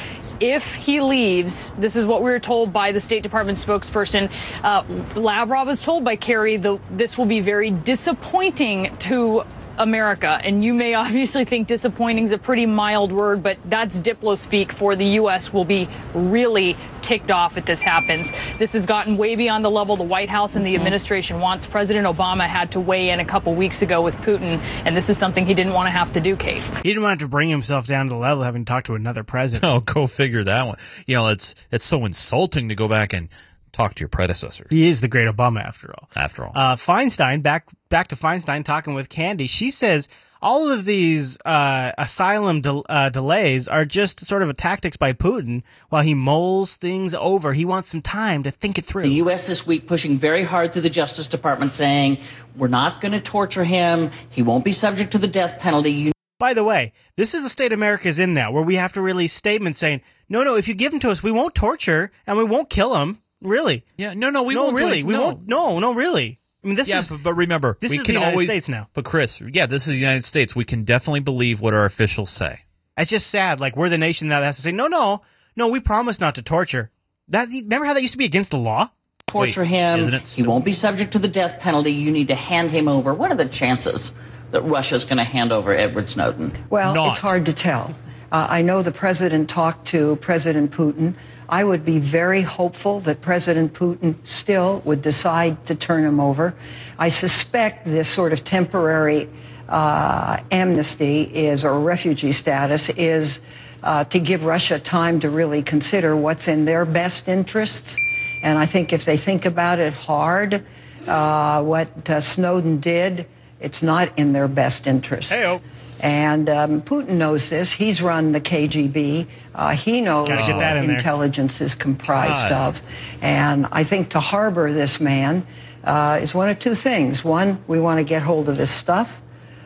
if he leaves, this is what we were told by the State Department spokesperson. Uh, Lavrov was told by Kerry that this will be very disappointing to America. And you may obviously think disappointing is a pretty mild word, but that's Diplo speak for the U.S. will be really ticked off if this happens. This has gotten way beyond the level the White House and the administration wants. President Obama had to weigh in a couple weeks ago with Putin, and this is something he didn't want to have to do, Kate. He didn't want to bring himself down to the level of having talked to another president. Oh, go figure that one. You know, it's it's so insulting to go back and talk to your predecessors. He is the great Obama after all. After all. Uh, Feinstein, back back to Feinstein talking with Candy. She says all of these uh, asylum del- uh, delays are just sort of a tactics by Putin while he mulls things over. He wants some time to think it through. The U.S. this week pushing very hard through the Justice Department saying, we're not going to torture him. He won't be subject to the death penalty. You By the way, this is the state America's in now, where we have to release statements saying, "No, no, if you give him to us, we won't torture and we won't kill him." Really? Yeah, no, no, we no, won't do really. it. We No. won't. No, no, really. I mean, this yeah, is. but, but remember, this we is can the United always, States now. But Chris, yeah, this is the United States. We can definitely believe what our officials say. It's just sad. Like we're the nation that has to say, "No, no, no, we promise not to torture." That remember how that used to be against the law? torture him. isn't it he won't be subject to the death penalty. You need to hand him over. What are the chances that Russia's going to hand over Edward Snowden? Well, it's hard to tell. Uh, I know the president talked to President Putin. I would be very hopeful that President Putin still would decide to turn him over. I suspect this sort of temporary uh, amnesty is, or refugee status, is uh, to give Russia time to really consider what's in their best interests. And I think if they think about it hard, uh, what uh, Snowden did, it's not in their best interests. Heyo. And um, Putin knows this. He's run the KGB. Uh, he knows what in intelligence is comprised God. of. And I think to harbor this man uh, is one of two things. One, we want to get hold of this stuff.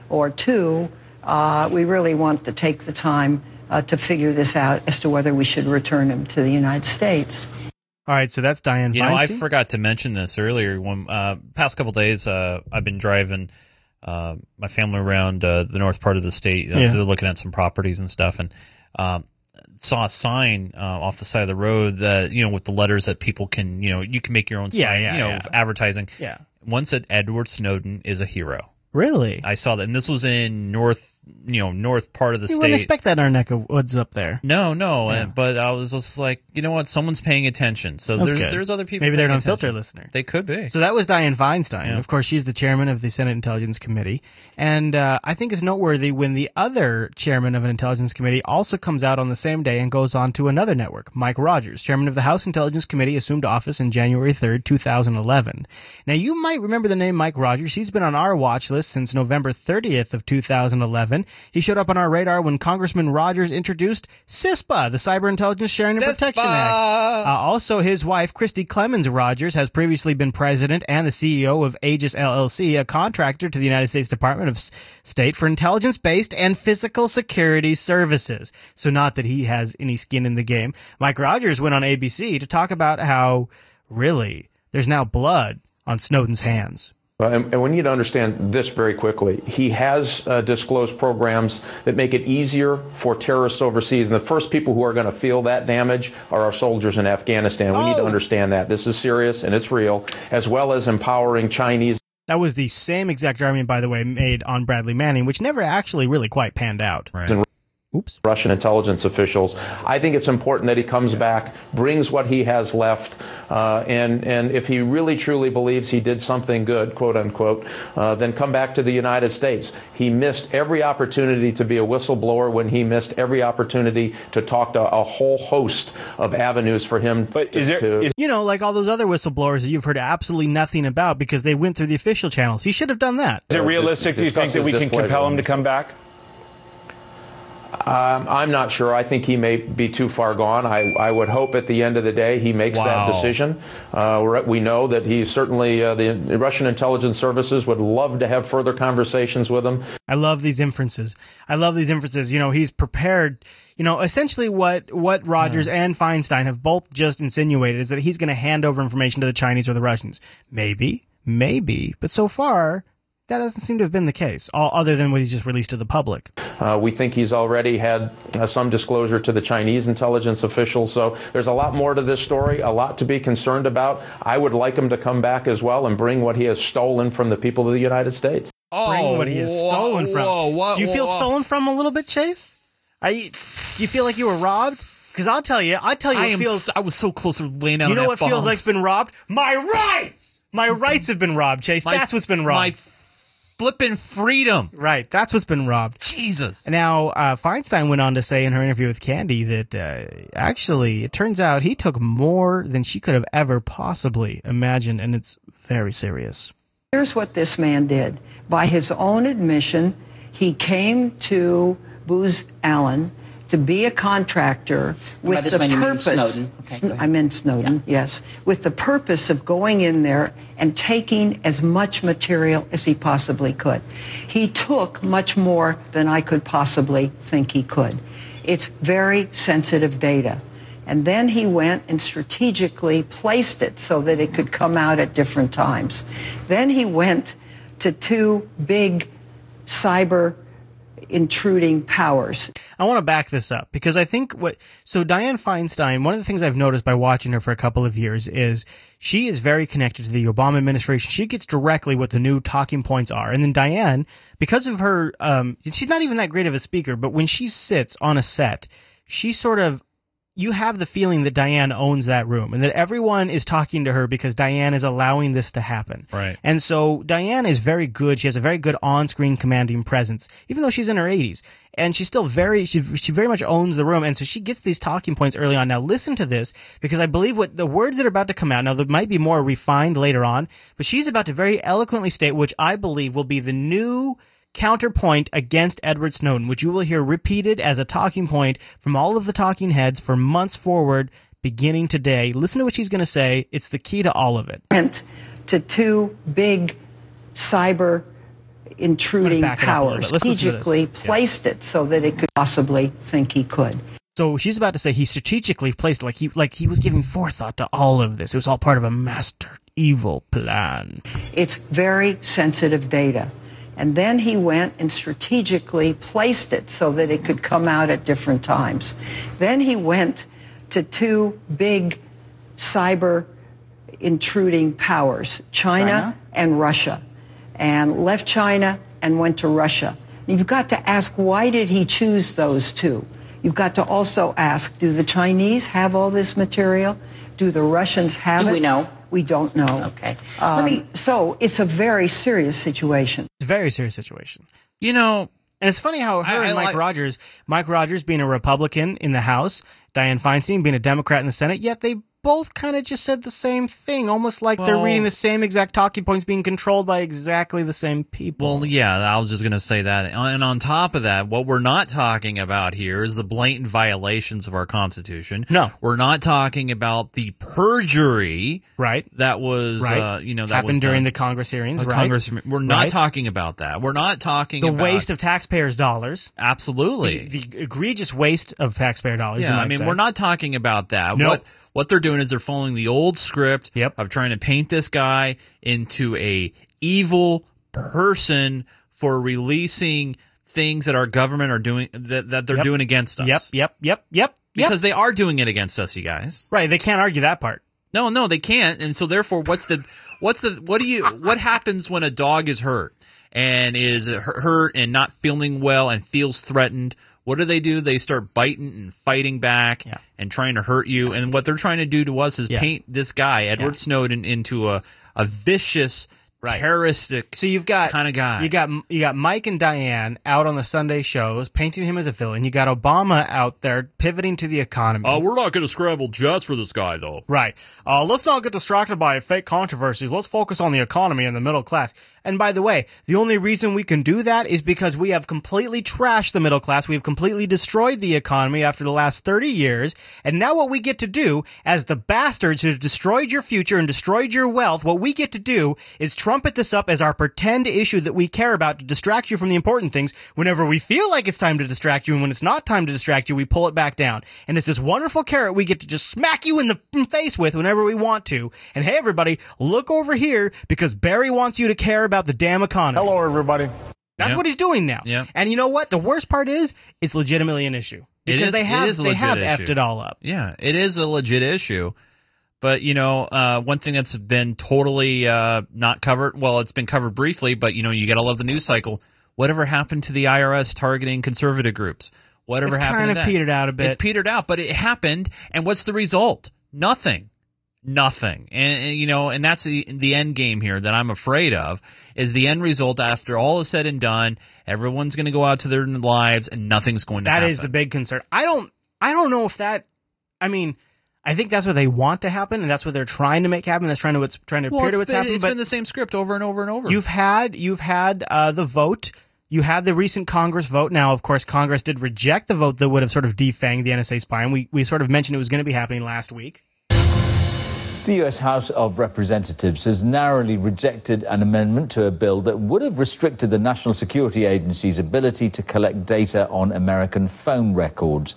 Or two, uh, we really want to take the time uh, to figure this out as to whether we should return him to the United States. All right, so that's Dianne You know, I forgot to mention this earlier. When uh, past couple days, uh, I've been driving uh, my family around uh, the north part of the state. Uh, Yeah. They're looking at some properties and stuff, and um, saw a sign uh, off the side of the road that you know with the letters that people can you know you can make your own sign, yeah, you know, yeah. advertising. Yeah. One said Edward Snowden is a hero. Really? I saw that, and this was in north, you know, north part of the You state. wouldn't expect that in our neck of woods up there. No, no, Yeah. and, but I was just like, you know what? Someone's paying attention. So That's there's good. there's other people. Maybe they're an unfiltered listener. They could be. So that was Dianne Feinstein. Yeah. Of course, she's the chairman of the Senate Intelligence Committee. And uh, I think it's noteworthy when the other chairman of an intelligence committee also comes out on the same day and goes on to another network. Mike Rogers, chairman of the House Intelligence Committee, assumed office in January 3rd, 2011. Now, you might remember the name Mike Rogers. He's been on our watch list since November 30th of 2011. He showed up on our radar when Congressman Rogers introduced CISPA, the Cyber Intelligence Sharing and Protection Act. Uh, also, his wife, Kristi Clemens Rogers, has previously been president and the CEO of Aegis LLC, a contractor to the United States Department of State for intelligence-based and physical security services. So not that he has any skin in the game. Mike Rogers went on ABC to talk about how, really, there's now blood on Snowden's hands. And, and we need to understand this very quickly. He has uh, disclosed programs that make it easier for terrorists overseas. And the first people who are going to feel that damage are our soldiers in Afghanistan. We need to understand that. This is serious and it's real, as well as empowering Chinese. That was the same exact argument, by the way, made on Bradley Manning, which never actually really quite panned out. And Russian intelligence officials. I think it's important that he comes back, brings what he has left, uh, and and if he really truly believes he did something good, quote unquote, uh, then come back to the United States. He missed every opportunity to be a whistleblower when he missed every opportunity to talk to a whole host of avenues for him But to, to you know, like all those other whistleblowers that you've heard absolutely nothing about because they went through the official channels. He should have done that. Is it realistic, do you think, that we can compel him to come back? Um, I'm not sure. I think he may be too far gone. I, I would hope at the end of the day he makes Wow. that decision. Uh, we're- know that he certainly, uh, the Russian intelligence services would love to have further conversations with him. I love these inferences. I love these inferences. You know, he's prepared. You know, essentially what what Rogers and Feinstein have both just insinuated is that he's going to hand over information to the Chinese or the Russians. Maybe, maybe, but so far that doesn't seem to have been the case. All other than what he's just released to the public. Uh, we think he's already had uh, some disclosure to the Chinese intelligence officials. So there's a lot more to this story, a lot to be concerned about. I would like him to come back as well and bring what he has stolen from the people of the United States. Bring what he has whoa, stolen from. whoa, what- Do you feel whoa. stolen from a little bit, Chase? Are you? Do you feel like you were robbed? Because I'll tell you, I tell you, I it feels. so- I was so close to laying down You know that what feels bomb. like's been robbed? My rights. My rights have been robbed, Chase. My- That's what's been robbed. My flipping freedom. Right. That's what's been robbed. Jesus. Now, uh, Feinstein went on to say in her interview with Candy that uh, actually, it turns out he took more than she could have ever possibly imagined, and it's very serious. Here's what this man did. By his own admission, he came to Booz Allen to be a contractor with the purpose. Snowden. Okay, I meant Snowden, yes, with the purpose of going in there and taking as much material as he possibly could. He took much more than I could possibly think he could. It's very sensitive data. And then he went and strategically placed it so that it could come out at different times. Then he went to two big cyber intruding powers. I want to back this up because I think what so Dianne Feinstein, one of the things I've noticed by watching her for a couple of years is she is very connected to the Obama administration. She gets directly what the new talking points are. And then Dianne, because of her um she's not even that great of a speaker, but when she sits on a set, she sort of you have the feeling that Dianne owns that room and that everyone is talking to her because Dianne is allowing this to happen. Right. And so Dianne is very good. She has a very good on-screen commanding presence, even though she's in her 80s. And she's still very, she, she very much owns the room. And so she gets these talking points early on. Now listen to this because I believe what the words that are about to come out, now there might be more refined later on, but she's about to very eloquently state, which I believe will be the new counterpoint against Edward Snowden, which you will hear repeated as a talking point from all of the talking heads for months forward, beginning today. Listen to what she's going to say. It's the key to all of it. went to two big cyber intruding back it up a little powers, bit. Let's listen to this. strategically Yeah. placed it so that it could possibly think he could. So she's about to say he strategically placed it like he like he was giving forethought to all of this. It was all part of a master evil plan. It's very sensitive data. And then he went and strategically placed it so that it could come out at different times. Then he went to two big cyber intruding powers, China, China? and Russia, and left China and went to Russia. You've got to ask why did he choose those two? You've got to also ask do the Chinese have all this material? Do the Russians have Do it? we know? We don't know. Okay. Um, Let me- so it's a very serious situation. It's a very serious situation. You know, and it's funny how her I- I and Mike like- Rogers, Mike Rogers being a Republican in the House, Dianne Feinstein being a Democrat in the Senate, yet they both kind of just said the same thing, almost like they're reading the same exact talking points being controlled by exactly the same people. Well, yeah, I was just going to say that. And on top of that, what we're not talking about here is the blatant violations of our Constitution. No. We're not talking about the perjury. Right. That was, Right. uh, you know, that happened during done. the Congress hearings, The right? Congress, we're not Right. talking about that. We're not talking the about waste of taxpayers' dollars. Absolutely. The, the egregious waste of taxpayer dollars. Yeah, I mean, say. we're not talking about that. Nope. What what they're doing is they're following the old script of trying to paint this guy into a evil person for releasing things that our government are doing that, that they're Yep. doing against us. Yep, yep, yep, yep. Because they are doing it against us, you guys. Right, they can't argue that part. No, no, they can't. And so therefore what's the what's the what do you what happens when a dog is hurt and is hurt and not feeling well and feels threatened? What do they do? They start biting and fighting back and trying to hurt you. And what they're trying to do to us is Yeah. paint this guy, Edward Snowden, into a a vicious, right. terroristic So you've got kind of guy. You got you got Mike and Dianne out on the Sunday shows painting him as a villain. You got Obama out there pivoting to the economy. Oh, we're not going to scramble jets for this guy, though. Right. Uh, let's not get distracted by fake controversies. Let's focus on the economy and the middle class. And by the way, the only reason we can do that is because we have completely trashed the middle class. We have completely destroyed the economy after the last 30 years. And now what we get to do as the bastards who have destroyed your future and destroyed your wealth, what we get to do is trumpet this up as our pretend issue that we care about to distract you from the important things. Whenever we feel like it's time to distract you and when it's not time to distract you, we pull it back down. And it's this wonderful carrot we get to just smack you in the face with whenever we want to. And hey everybody, look over here because Barry wants you to care about the damn economy. Hello, everybody. That's what he's doing now. Yeah. And you know what? The worst part is it's legitimately an issue. Because is- they have is a they have legit effed it all up. Yeah, it is a legit issue. But you know, uh, one thing that's been totally uh, not covered. Well, it's been covered briefly, but you know, you got to love the news cycle. Whatever happened to the IRS targeting conservative groups? Whatever It's happened? kind to of that? petered out a bit. It's petered out, but it happened. And what's the result? Nothing. Nothing. And, and, you know, and that's the, the end game here that I'm afraid of is the end result after all is said and done. Everyone's going to go out to their lives and nothing's going to That happen. is the big concern. I don't I don't know if that I mean I think that's what they want to happen, and that's what they're trying to make happen. That's trying to what's trying to well, appear to what's been, happening. it's but been the same script over and over and over. You've had you've had uh, the vote. You had the recent Congress vote. Now, of course, Congress did reject the vote that would have sort of defanged the NSA spy, and we we sort of mentioned it was going to be happening last week. The US House of Representatives has narrowly rejected an amendment to a bill that would have restricted the National Security Agency's ability to collect data on American phone records.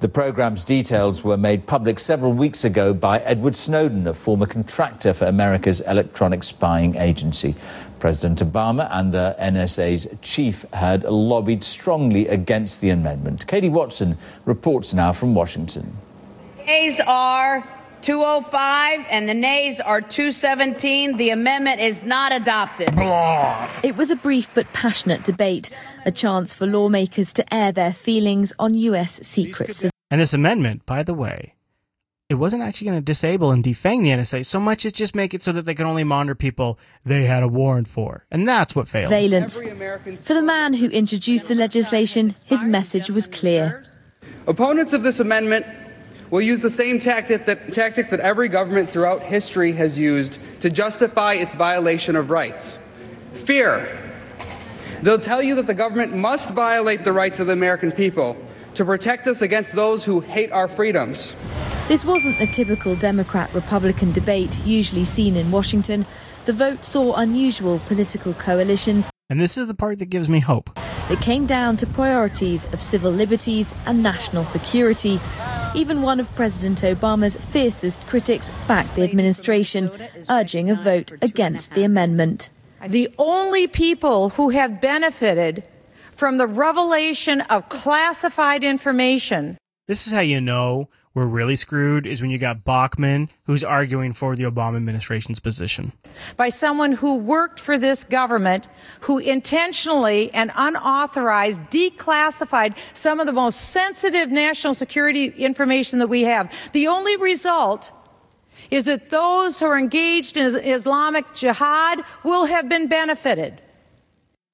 The program's details were made public several weeks ago by Edward Snowden, a former contractor for America's electronic spying agency. President Obama and the NSA's chief had lobbied strongly against the amendment. Katie Watson reports now from Washington. Yeas are 205 and the nays are 217. The amendment is not adopted. It was a brief but passionate debate, a chance for lawmakers to air their feelings on US secrets. And this amendment, by the way, it wasn't actually going to disable and defang the NSA so much as just make it so that they could only monitor people they had a warrant for. And that's what failed. Valence. For the man who introduced the legislation, his message was clear. Opponents of this amendment will use the same tactic that, tactic that every government throughout history has used to justify its violation of rights fear. They'll tell you that the government must violate the rights of the American people to protect us against those who hate our freedoms. This wasn't the typical Democrat Republican debate usually seen in Washington. The vote saw unusual political coalitions. And this is the part that gives me hope. It came down to priorities of civil liberties and national security. Even one of President Obama's fiercest critics backed the administration, urging a vote against the amendment. The only people who have benefited from the revelation of classified information. This is how you know we're really screwed is when you got Bachmann who's arguing for the Obama administration's position. By someone who worked for this government, who intentionally and unauthorized declassified some of the most sensitive national security information that we have. The only result is that those who are engaged in Islamic jihad will have been benefited.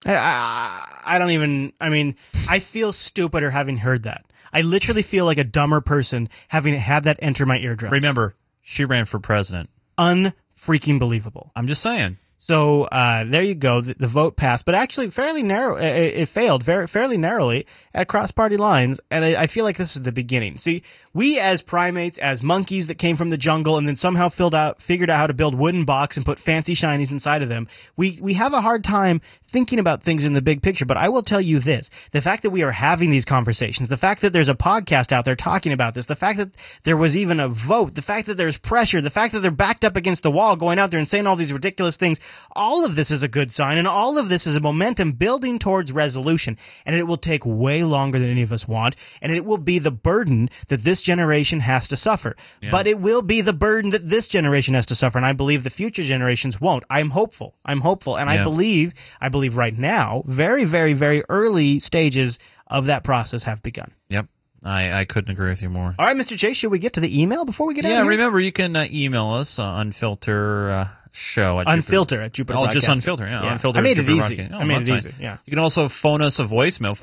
I, I, I don't even, I mean, I feel stupider having heard that. I literally feel like a dumber person having had that enter my eardrum. Remember, she ran for president. Unfreaking believable. I'm just saying. So uh, there you go. The, the, vote passed, but actually fairly narrow. It, it failed very fairly narrowly at cross party lines, and I, I, feel like this is the beginning. See, we as primates, as monkeys that came from the jungle and then somehow filled out, figured out how to build wooden box and put fancy shinies inside of them. We we have a hard time thinking about things in the big picture. But I will tell you this: the fact that we are having these conversations, the fact that there's a podcast out there talking about this, the fact that there was even a vote, the fact that there's pressure, the fact that they're backed up against the wall, going out there and saying all these ridiculous things all of this is a good sign and all of this is a momentum building towards resolution and it will take way longer than any of us want and it will be the burden that this generation has to suffer yeah. but it will be the burden that this generation has to suffer and i believe the future generations won't i'm hopeful i'm hopeful and yeah. i believe i believe right now very very very early stages of that process have begun yep I, I couldn't agree with you more. All right, Mr. Chase, should we get to the email before we get yeah, out? Yeah, remember you can uh, email us uh, unfilter uh, show at unfilter Jupiter. at Jupiter. Oh, just unfilter. Yeah, oh, yeah. unfilter. I made it easy. Oh, I made it easy. Yeah. You can also phone us a voicemail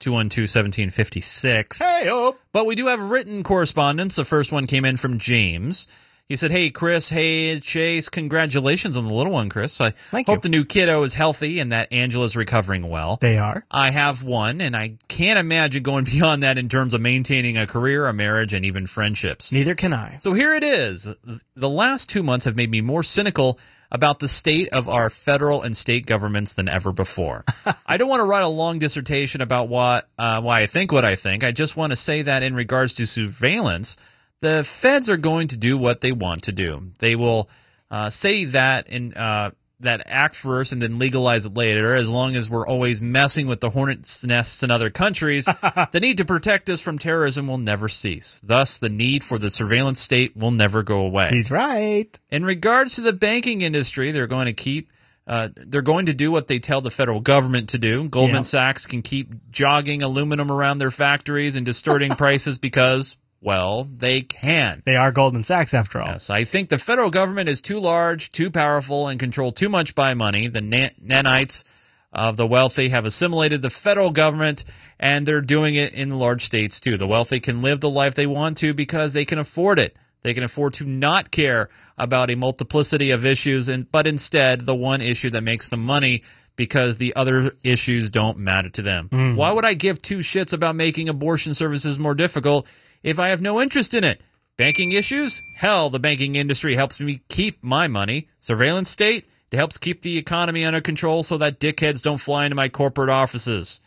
425-212-1756. Hey, oh. But we do have written correspondence. The first one came in from James. He said, "Hey Chris, hey Chase, congratulations on the little one, Chris. I Thank hope you. the new kiddo is healthy and that Angela's recovering well. They are. I have one, and I can't imagine going beyond that in terms of maintaining a career, a marriage, and even friendships. Neither can I. So here it is. The last two months have made me more cynical about the state of our federal and state governments than ever before. I don't want to write a long dissertation about what uh, why I think what I think. I just want to say that in regards to surveillance, the feds are going to do what they want to do. They will uh, say that in uh, that act first and then legalize it later. As long as we're always messing with the hornets' nests in other countries, the need to protect us from terrorism will never cease. Thus, the need for the surveillance state will never go away. He's right. In regards to the banking industry, they're going to keep. Uh, they're going to do what they tell the federal government to do. Goldman Yeah. Sachs can keep jogging aluminum around their factories and distorting prices because Well, they can. They are Goldman Sachs after all. Yes, I think the federal government is too large, too powerful, and controlled too much by money. The na- nanites of the wealthy have assimilated the federal government, and they're doing it in large states too. The wealthy can live the life they want to because they can afford it. They can afford to not care about a multiplicity of issues, and but instead the one issue that makes them money because the other issues don't matter to them. Mm. Why would I give two shits about making abortion services more difficult if I have no interest in it? Banking issues? Hell, the banking industry helps me keep my money. Surveillance state? It helps keep the economy under control so that dickheads don't fly into my corporate offices.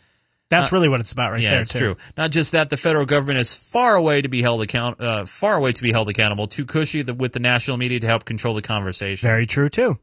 That's Uh, really what it's about right yeah, there, it's true. Not just that, the federal government is far away to be held account, uh, far away to be held accountable, too cushy the, with the national media to help control the conversation. Very true, too.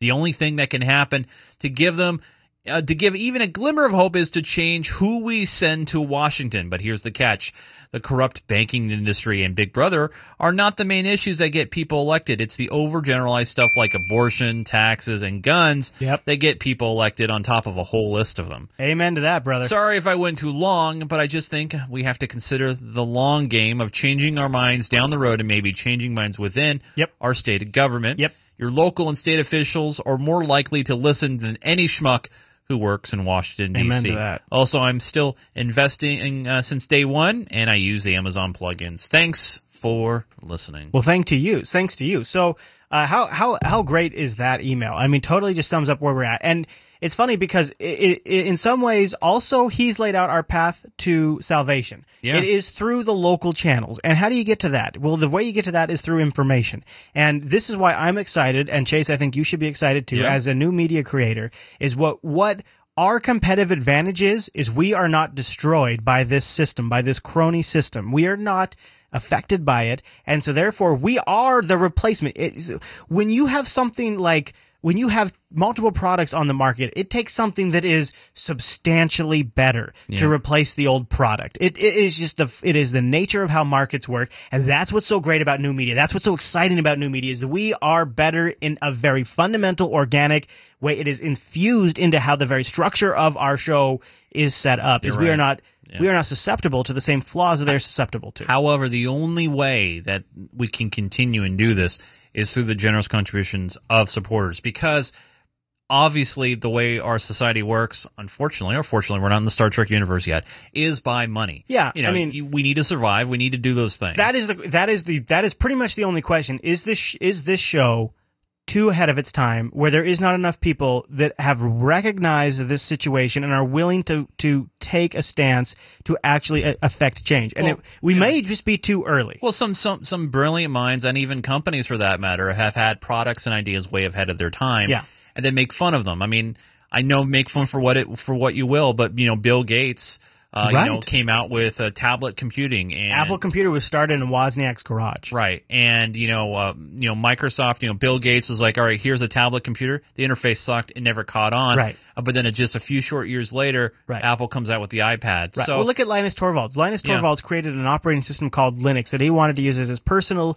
The only thing that can happen to give them, uh, to give even a glimmer of hope is to change who we send to Washington. But here's the catch. The corrupt banking industry and Big Brother are not the main issues that get people elected. It's the overgeneralized stuff like abortion, taxes, and guns Yep. that get people elected on top of a whole list of them. Amen to that, brother. Sorry if I went too long, but I just think we have to consider the long game of changing our minds down the road and maybe changing minds within our state of government. Yep. Your local and state officials are more likely to listen than any schmuck who works in Washington D.C. Also, I'm still investing uh, since day one, and I use the Amazon plugins. Thanks for listening. Well, thank to you. Thanks to you. So, uh, how how how great is that email? I mean, totally just sums up where we're at. And it's funny because i i in some ways, also he's laid out our path to salvation. Yeah. It is through the local channels. And how do you get to that? Well, the way you get to that is through information. And this is why I'm excited. And Chase, I think you should be excited too, Yeah. as a new media creator. Is what what our competitive advantage is is we are not destroyed by this system, by this crony system. We are not affected by it, and so therefore we are the replacement. It's, when you have something like when you have multiple products on the market, it takes something that is substantially better to replace the old product. It, it is just the it is the nature of how markets work, and that's what's so great about new media. That's what's so exciting about new media is that we are better in a very fundamental, organic way. It is infused into how the very structure of our show is set up. is You're we are right. Not we are not susceptible to the same flaws that they're susceptible to. However, the only way that we can continue and do this is through the generous contributions of supporters because obviously the way our society works, unfortunately or fortunately, we're not in the Star Trek universe yet, is by money. Yeah, You know, I mean- we need to survive. We need to do those things. That is the that is the that is pretty much the only question. Is this is this show too ahead of its time where there is not enough people that have recognized this situation and are willing to to take a stance to actually a- affect change? And Well, it, we may just be too early. Well, some some some brilliant minds and even companies for that matter have had products and ideas way ahead of their time. Yeah. and they make fun of them. I mean, I know make fun for what it for what you will, but you know, Bill Gates, uh, you know, came out with uh, tablet computing and Apple Computer was started in Wozniak's garage. Right, and you know, uh, you know, Microsoft, you know, Bill Gates was like, "All right, here's a tablet computer." The interface sucked; it never caught on. Right. Uh, but then, it just a few short years later, Apple comes out with the iPad. Right. So well, look at Linus Torvalds. Linus Yeah. Torvalds created an operating system called Linux that he wanted to use as his personal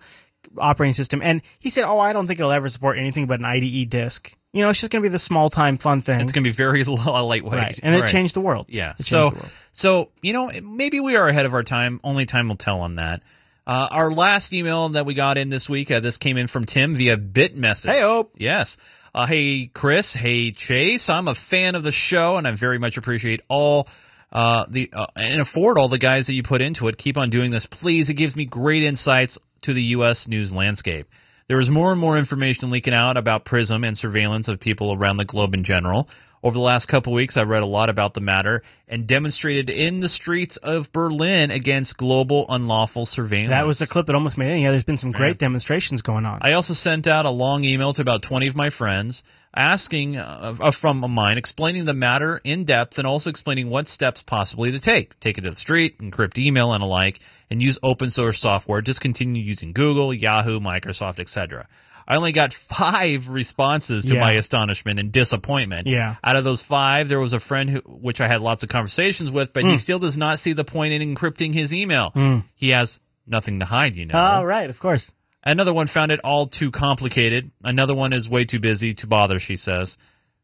operating system, and he said, "Oh, I don't think it'll ever support anything but an IDE disk. You know, it's just going to be the small time fun thing." it's going to be very lightweight, Right. And it Right. changed the world. Yeah. So, world. so you know, maybe we are ahead of our time. Only time will tell on that. Uh, our last email that we got in this week, uh, this came in from Tim via BitMessage. Hey, Hope. Yes. Uh, hey, Chris. Hey, Chase. I'm a fan of the show, and I very much appreciate all uh, the uh, and afford all the guys that you put into it. Keep on doing this, please. It gives me great insights to the U.S. news landscape. There is more and more information leaking out about PRISM and surveillance of people around the globe in general. Over the last couple weeks, I've read a lot about the matter and demonstrated in the streets of Berlin against global unlawful surveillance. That was a clip that almost made it. Yeah, there's been some great Yeah. demonstrations going on. I also sent out a long email to about 20 of my friends asking uh, uh, from a mine, explaining the matter in depth and also explaining what steps possibly to take. Take it to the street, encrypt email and alike, and use open source software. Discontinue using Google, Yahoo, Microsoft, etc. I only got five responses to Yeah. my astonishment and disappointment. Yeah. Out of those five, there was a friend who, which I had lots of conversations with, but he Mm. still does not see the point in encrypting his email. Mm. He has nothing to hide, you know. Oh, right, of course. Another one found it all too complicated. Another one is way too busy to bother, she says.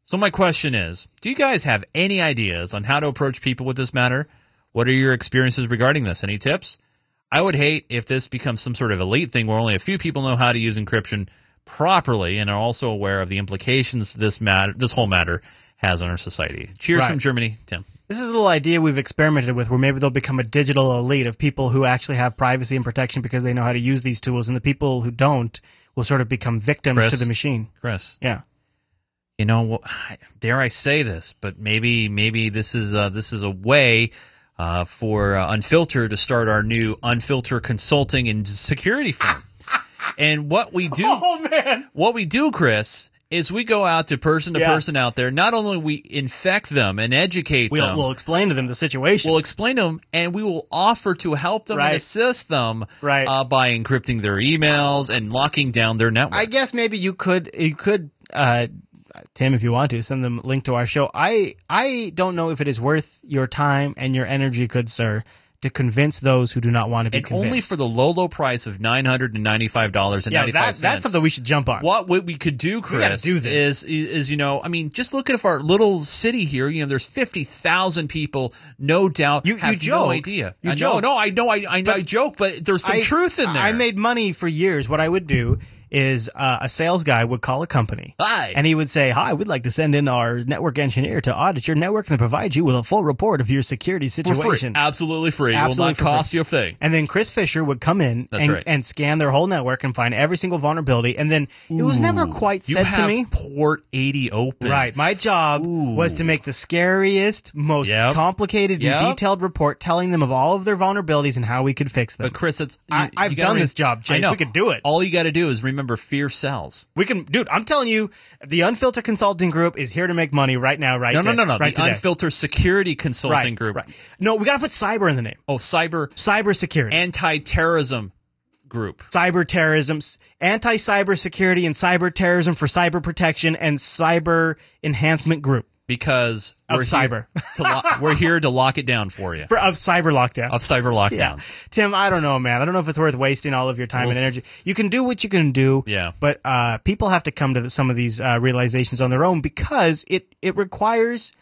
So my question is, do you guys have any ideas on how to approach people with this matter? What are your experiences regarding this? Any tips? I would hate if this becomes some sort of elite thing where only a few people know how to use encryption properly and are also aware of the implications this matter, this whole matter has on our society. Cheers Right. from Germany, Tim. This is a little idea we've experimented with where maybe they'll become a digital elite of people who actually have privacy and protection because they know how to use these tools, and the people who don't will sort of become victims Chris? to the machine. Chris. Yeah. You know, dare I say this, but maybe maybe this is uh, this is a way uh, for uh, Unfilter to start our new Unfilter consulting and security firm. And what we do, oh man, what we do, Chris, is we go out to person to Yeah. person out there. Not only we infect them and educate We'll, them, we'll explain to them the situation. We'll explain to them, and we will offer to help them Right. and assist them Right. uh, by encrypting their emails and locking down their network. I guess maybe you could you could uh, Tim, if you want to send them a link to our show. I I don't know if it is worth your time and your energy, good sir, to convince those who do not want to be and convinced. only for the low, low price of nine hundred and ninety-five dollars and yeah, ninety-five that, that's something we should jump on. What what we could do, Chris, do this. is is you know, I mean, just look at if our little city here. You know, there's fifty thousand people, no doubt. You- you have joke. no idea. You I know, no, I know, I I, I joke, but there's some I- truth in there. I made money for years. What I would do is uh, a sales guy would call a company. Hi. And he would say, Hi, we'd like to send in our network engineer to audit your network and provide you with a full report of your security for free, situation. absolutely free. Absolutely Will not for free. cost you a thing. And then Chris Fisher would come in and, right. and scan their whole network and find every single vulnerability. And then it was never quite said have to me. port eighty open. Right. My job was to make the scariest, most Yep. complicated Yep. and detailed report telling them of all of their vulnerabilities and how we could fix them. But Chris, it's I, you- I've you done this job, I Chase. know. We could do it. All you got to do is remember fear sells. We can, dude. I'm telling you, the Unfiltered Consulting Group is here to make money right now, right? no, no, no, no. right the today. Unfiltered Security Consulting Right, Group. right. No, we got to put cyber in the name. Oh, cyber Cyber security, anti-terrorism group. cyber terrorism, anti cyber security, and cyber terrorism for cyber protection and cyber enhancement group Because Of we're cyber. Here to lo- we're here to lock it down for you. for of cyber lockdown. Of cyber lockdown. Yeah. Tim, I don't know, man. I don't know if it's worth wasting all of your time We'll and energy. You can do what you can do. Yeah. But uh, people have to come to the, some of these uh, realizations on their own because it it requires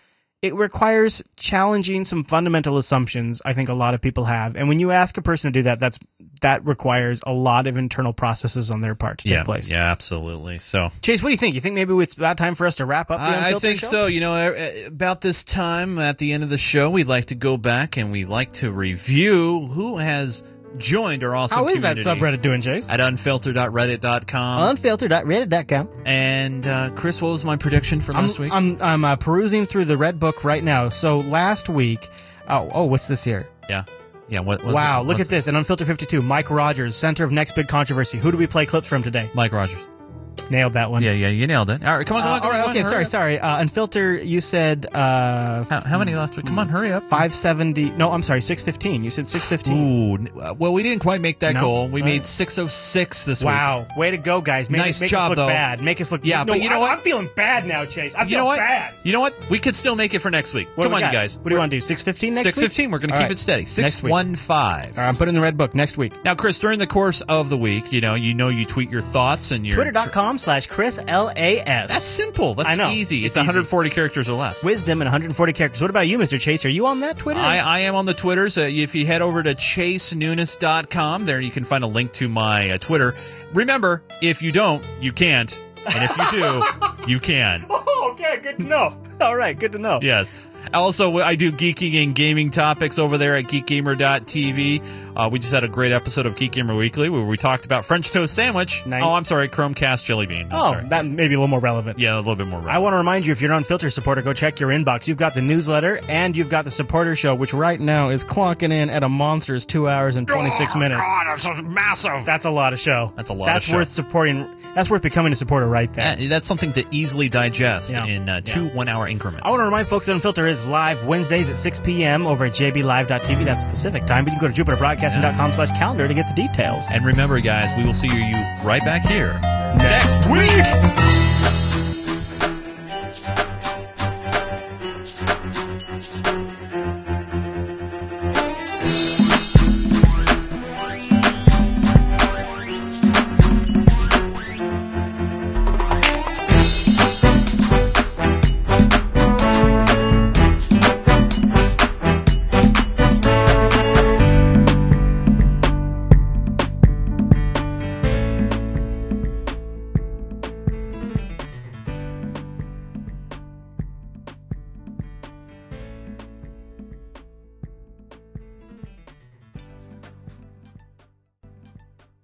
it requires challenging some fundamental assumptions. I think a lot of people have, and when you ask a person to do that, that's that requires a lot of internal processes on their part to Yeah, take place. yeah, absolutely. So Chase, what do you think? You think maybe it's about time for us to wrap up? The I, I think show? so. You know, uh, about this time at the end of the show, we'd like to go back and we like to review who has joined our awesome How is that subreddit doing, Chase? at unfiltered.reddit.com. Unfiltered.reddit.com. and uh, Chris, what was my prediction for I'm, last week? I'm I'm uh, perusing through the red book right now. So last week, oh oh, what's this here? yeah, yeah. What? what's wow, it- look at this. An Unfiltered 52. Mike Rogers, center of next big controversy. Who do we play clips from today? Mike Rogers. Nailed that one. Yeah, yeah, you nailed it. All right, come on, come Uh, on, all right, on, okay, sorry, up. sorry. Uh, Unfilter, you said uh, How, how many last week? Come on, hurry up. 570. No, I'm sorry, 615. You said 615. Ooh, uh, well, we didn't quite make that No. goal. We All made right. 606 this week. Wow, way to go, guys! Make, Nice make job, us look though. bad. Make us look. Yeah, no, but you know I, what? I'm feeling bad now, Chase. I You know what? bad. You know what? We could still make it for next week. What Come on, you guys. What do you want to do? 615 next week? 615. We're going to keep right. it steady. 615. All right, I'm putting in the red book next week. Now, Chris, during the course of the week, you know, you know, you tweet your thoughts and your Twitter.com slash Chris L-A-S. That's simple. That's I know. easy. It's, It's easy. 140 characters or less. Wisdom and 140 characters. What about you, Mr. Chase? Are you on that Twitter? I, I am on the Twitters. Uh, if you head over to chasenunes.com, there you can find a link to my uh, Twitter. Remember, if you don't, you can't. And if you do, you can. Oh, okay, good to know. All right, good to know. Yes. Also, I do geeking and gaming topics over there at geekgamer.tv. Uh, we just had a great episode of Geek Gamer Weekly where we talked about French toast sandwich. Nice. Oh, I'm sorry, Chromecast Jelly Bean. I'm Oh, sorry. that may be a little more relevant. Yeah, a little bit more. Relevant. I want to remind you, if you're an Unfiltered supporter, go check your inbox. You've got the newsletter and you've got the supporter show, which right now is clocking in at a monstrous two hours and 26 minutes. God, that's massive. That's a lot of show. That's a lot of That's worth supporting. That's worth becoming a supporter right there. That- that's something to easily digest Yeah. in uh, two one-hour increments. I want to remind folks that Unfilter is live Wednesdays at 6 p.m. over at jblive.tv. That's Pacific time. But you can go to jupiterbroadcasting.com slash calendar to get the details. And remember, guys, we will see you right back here next week.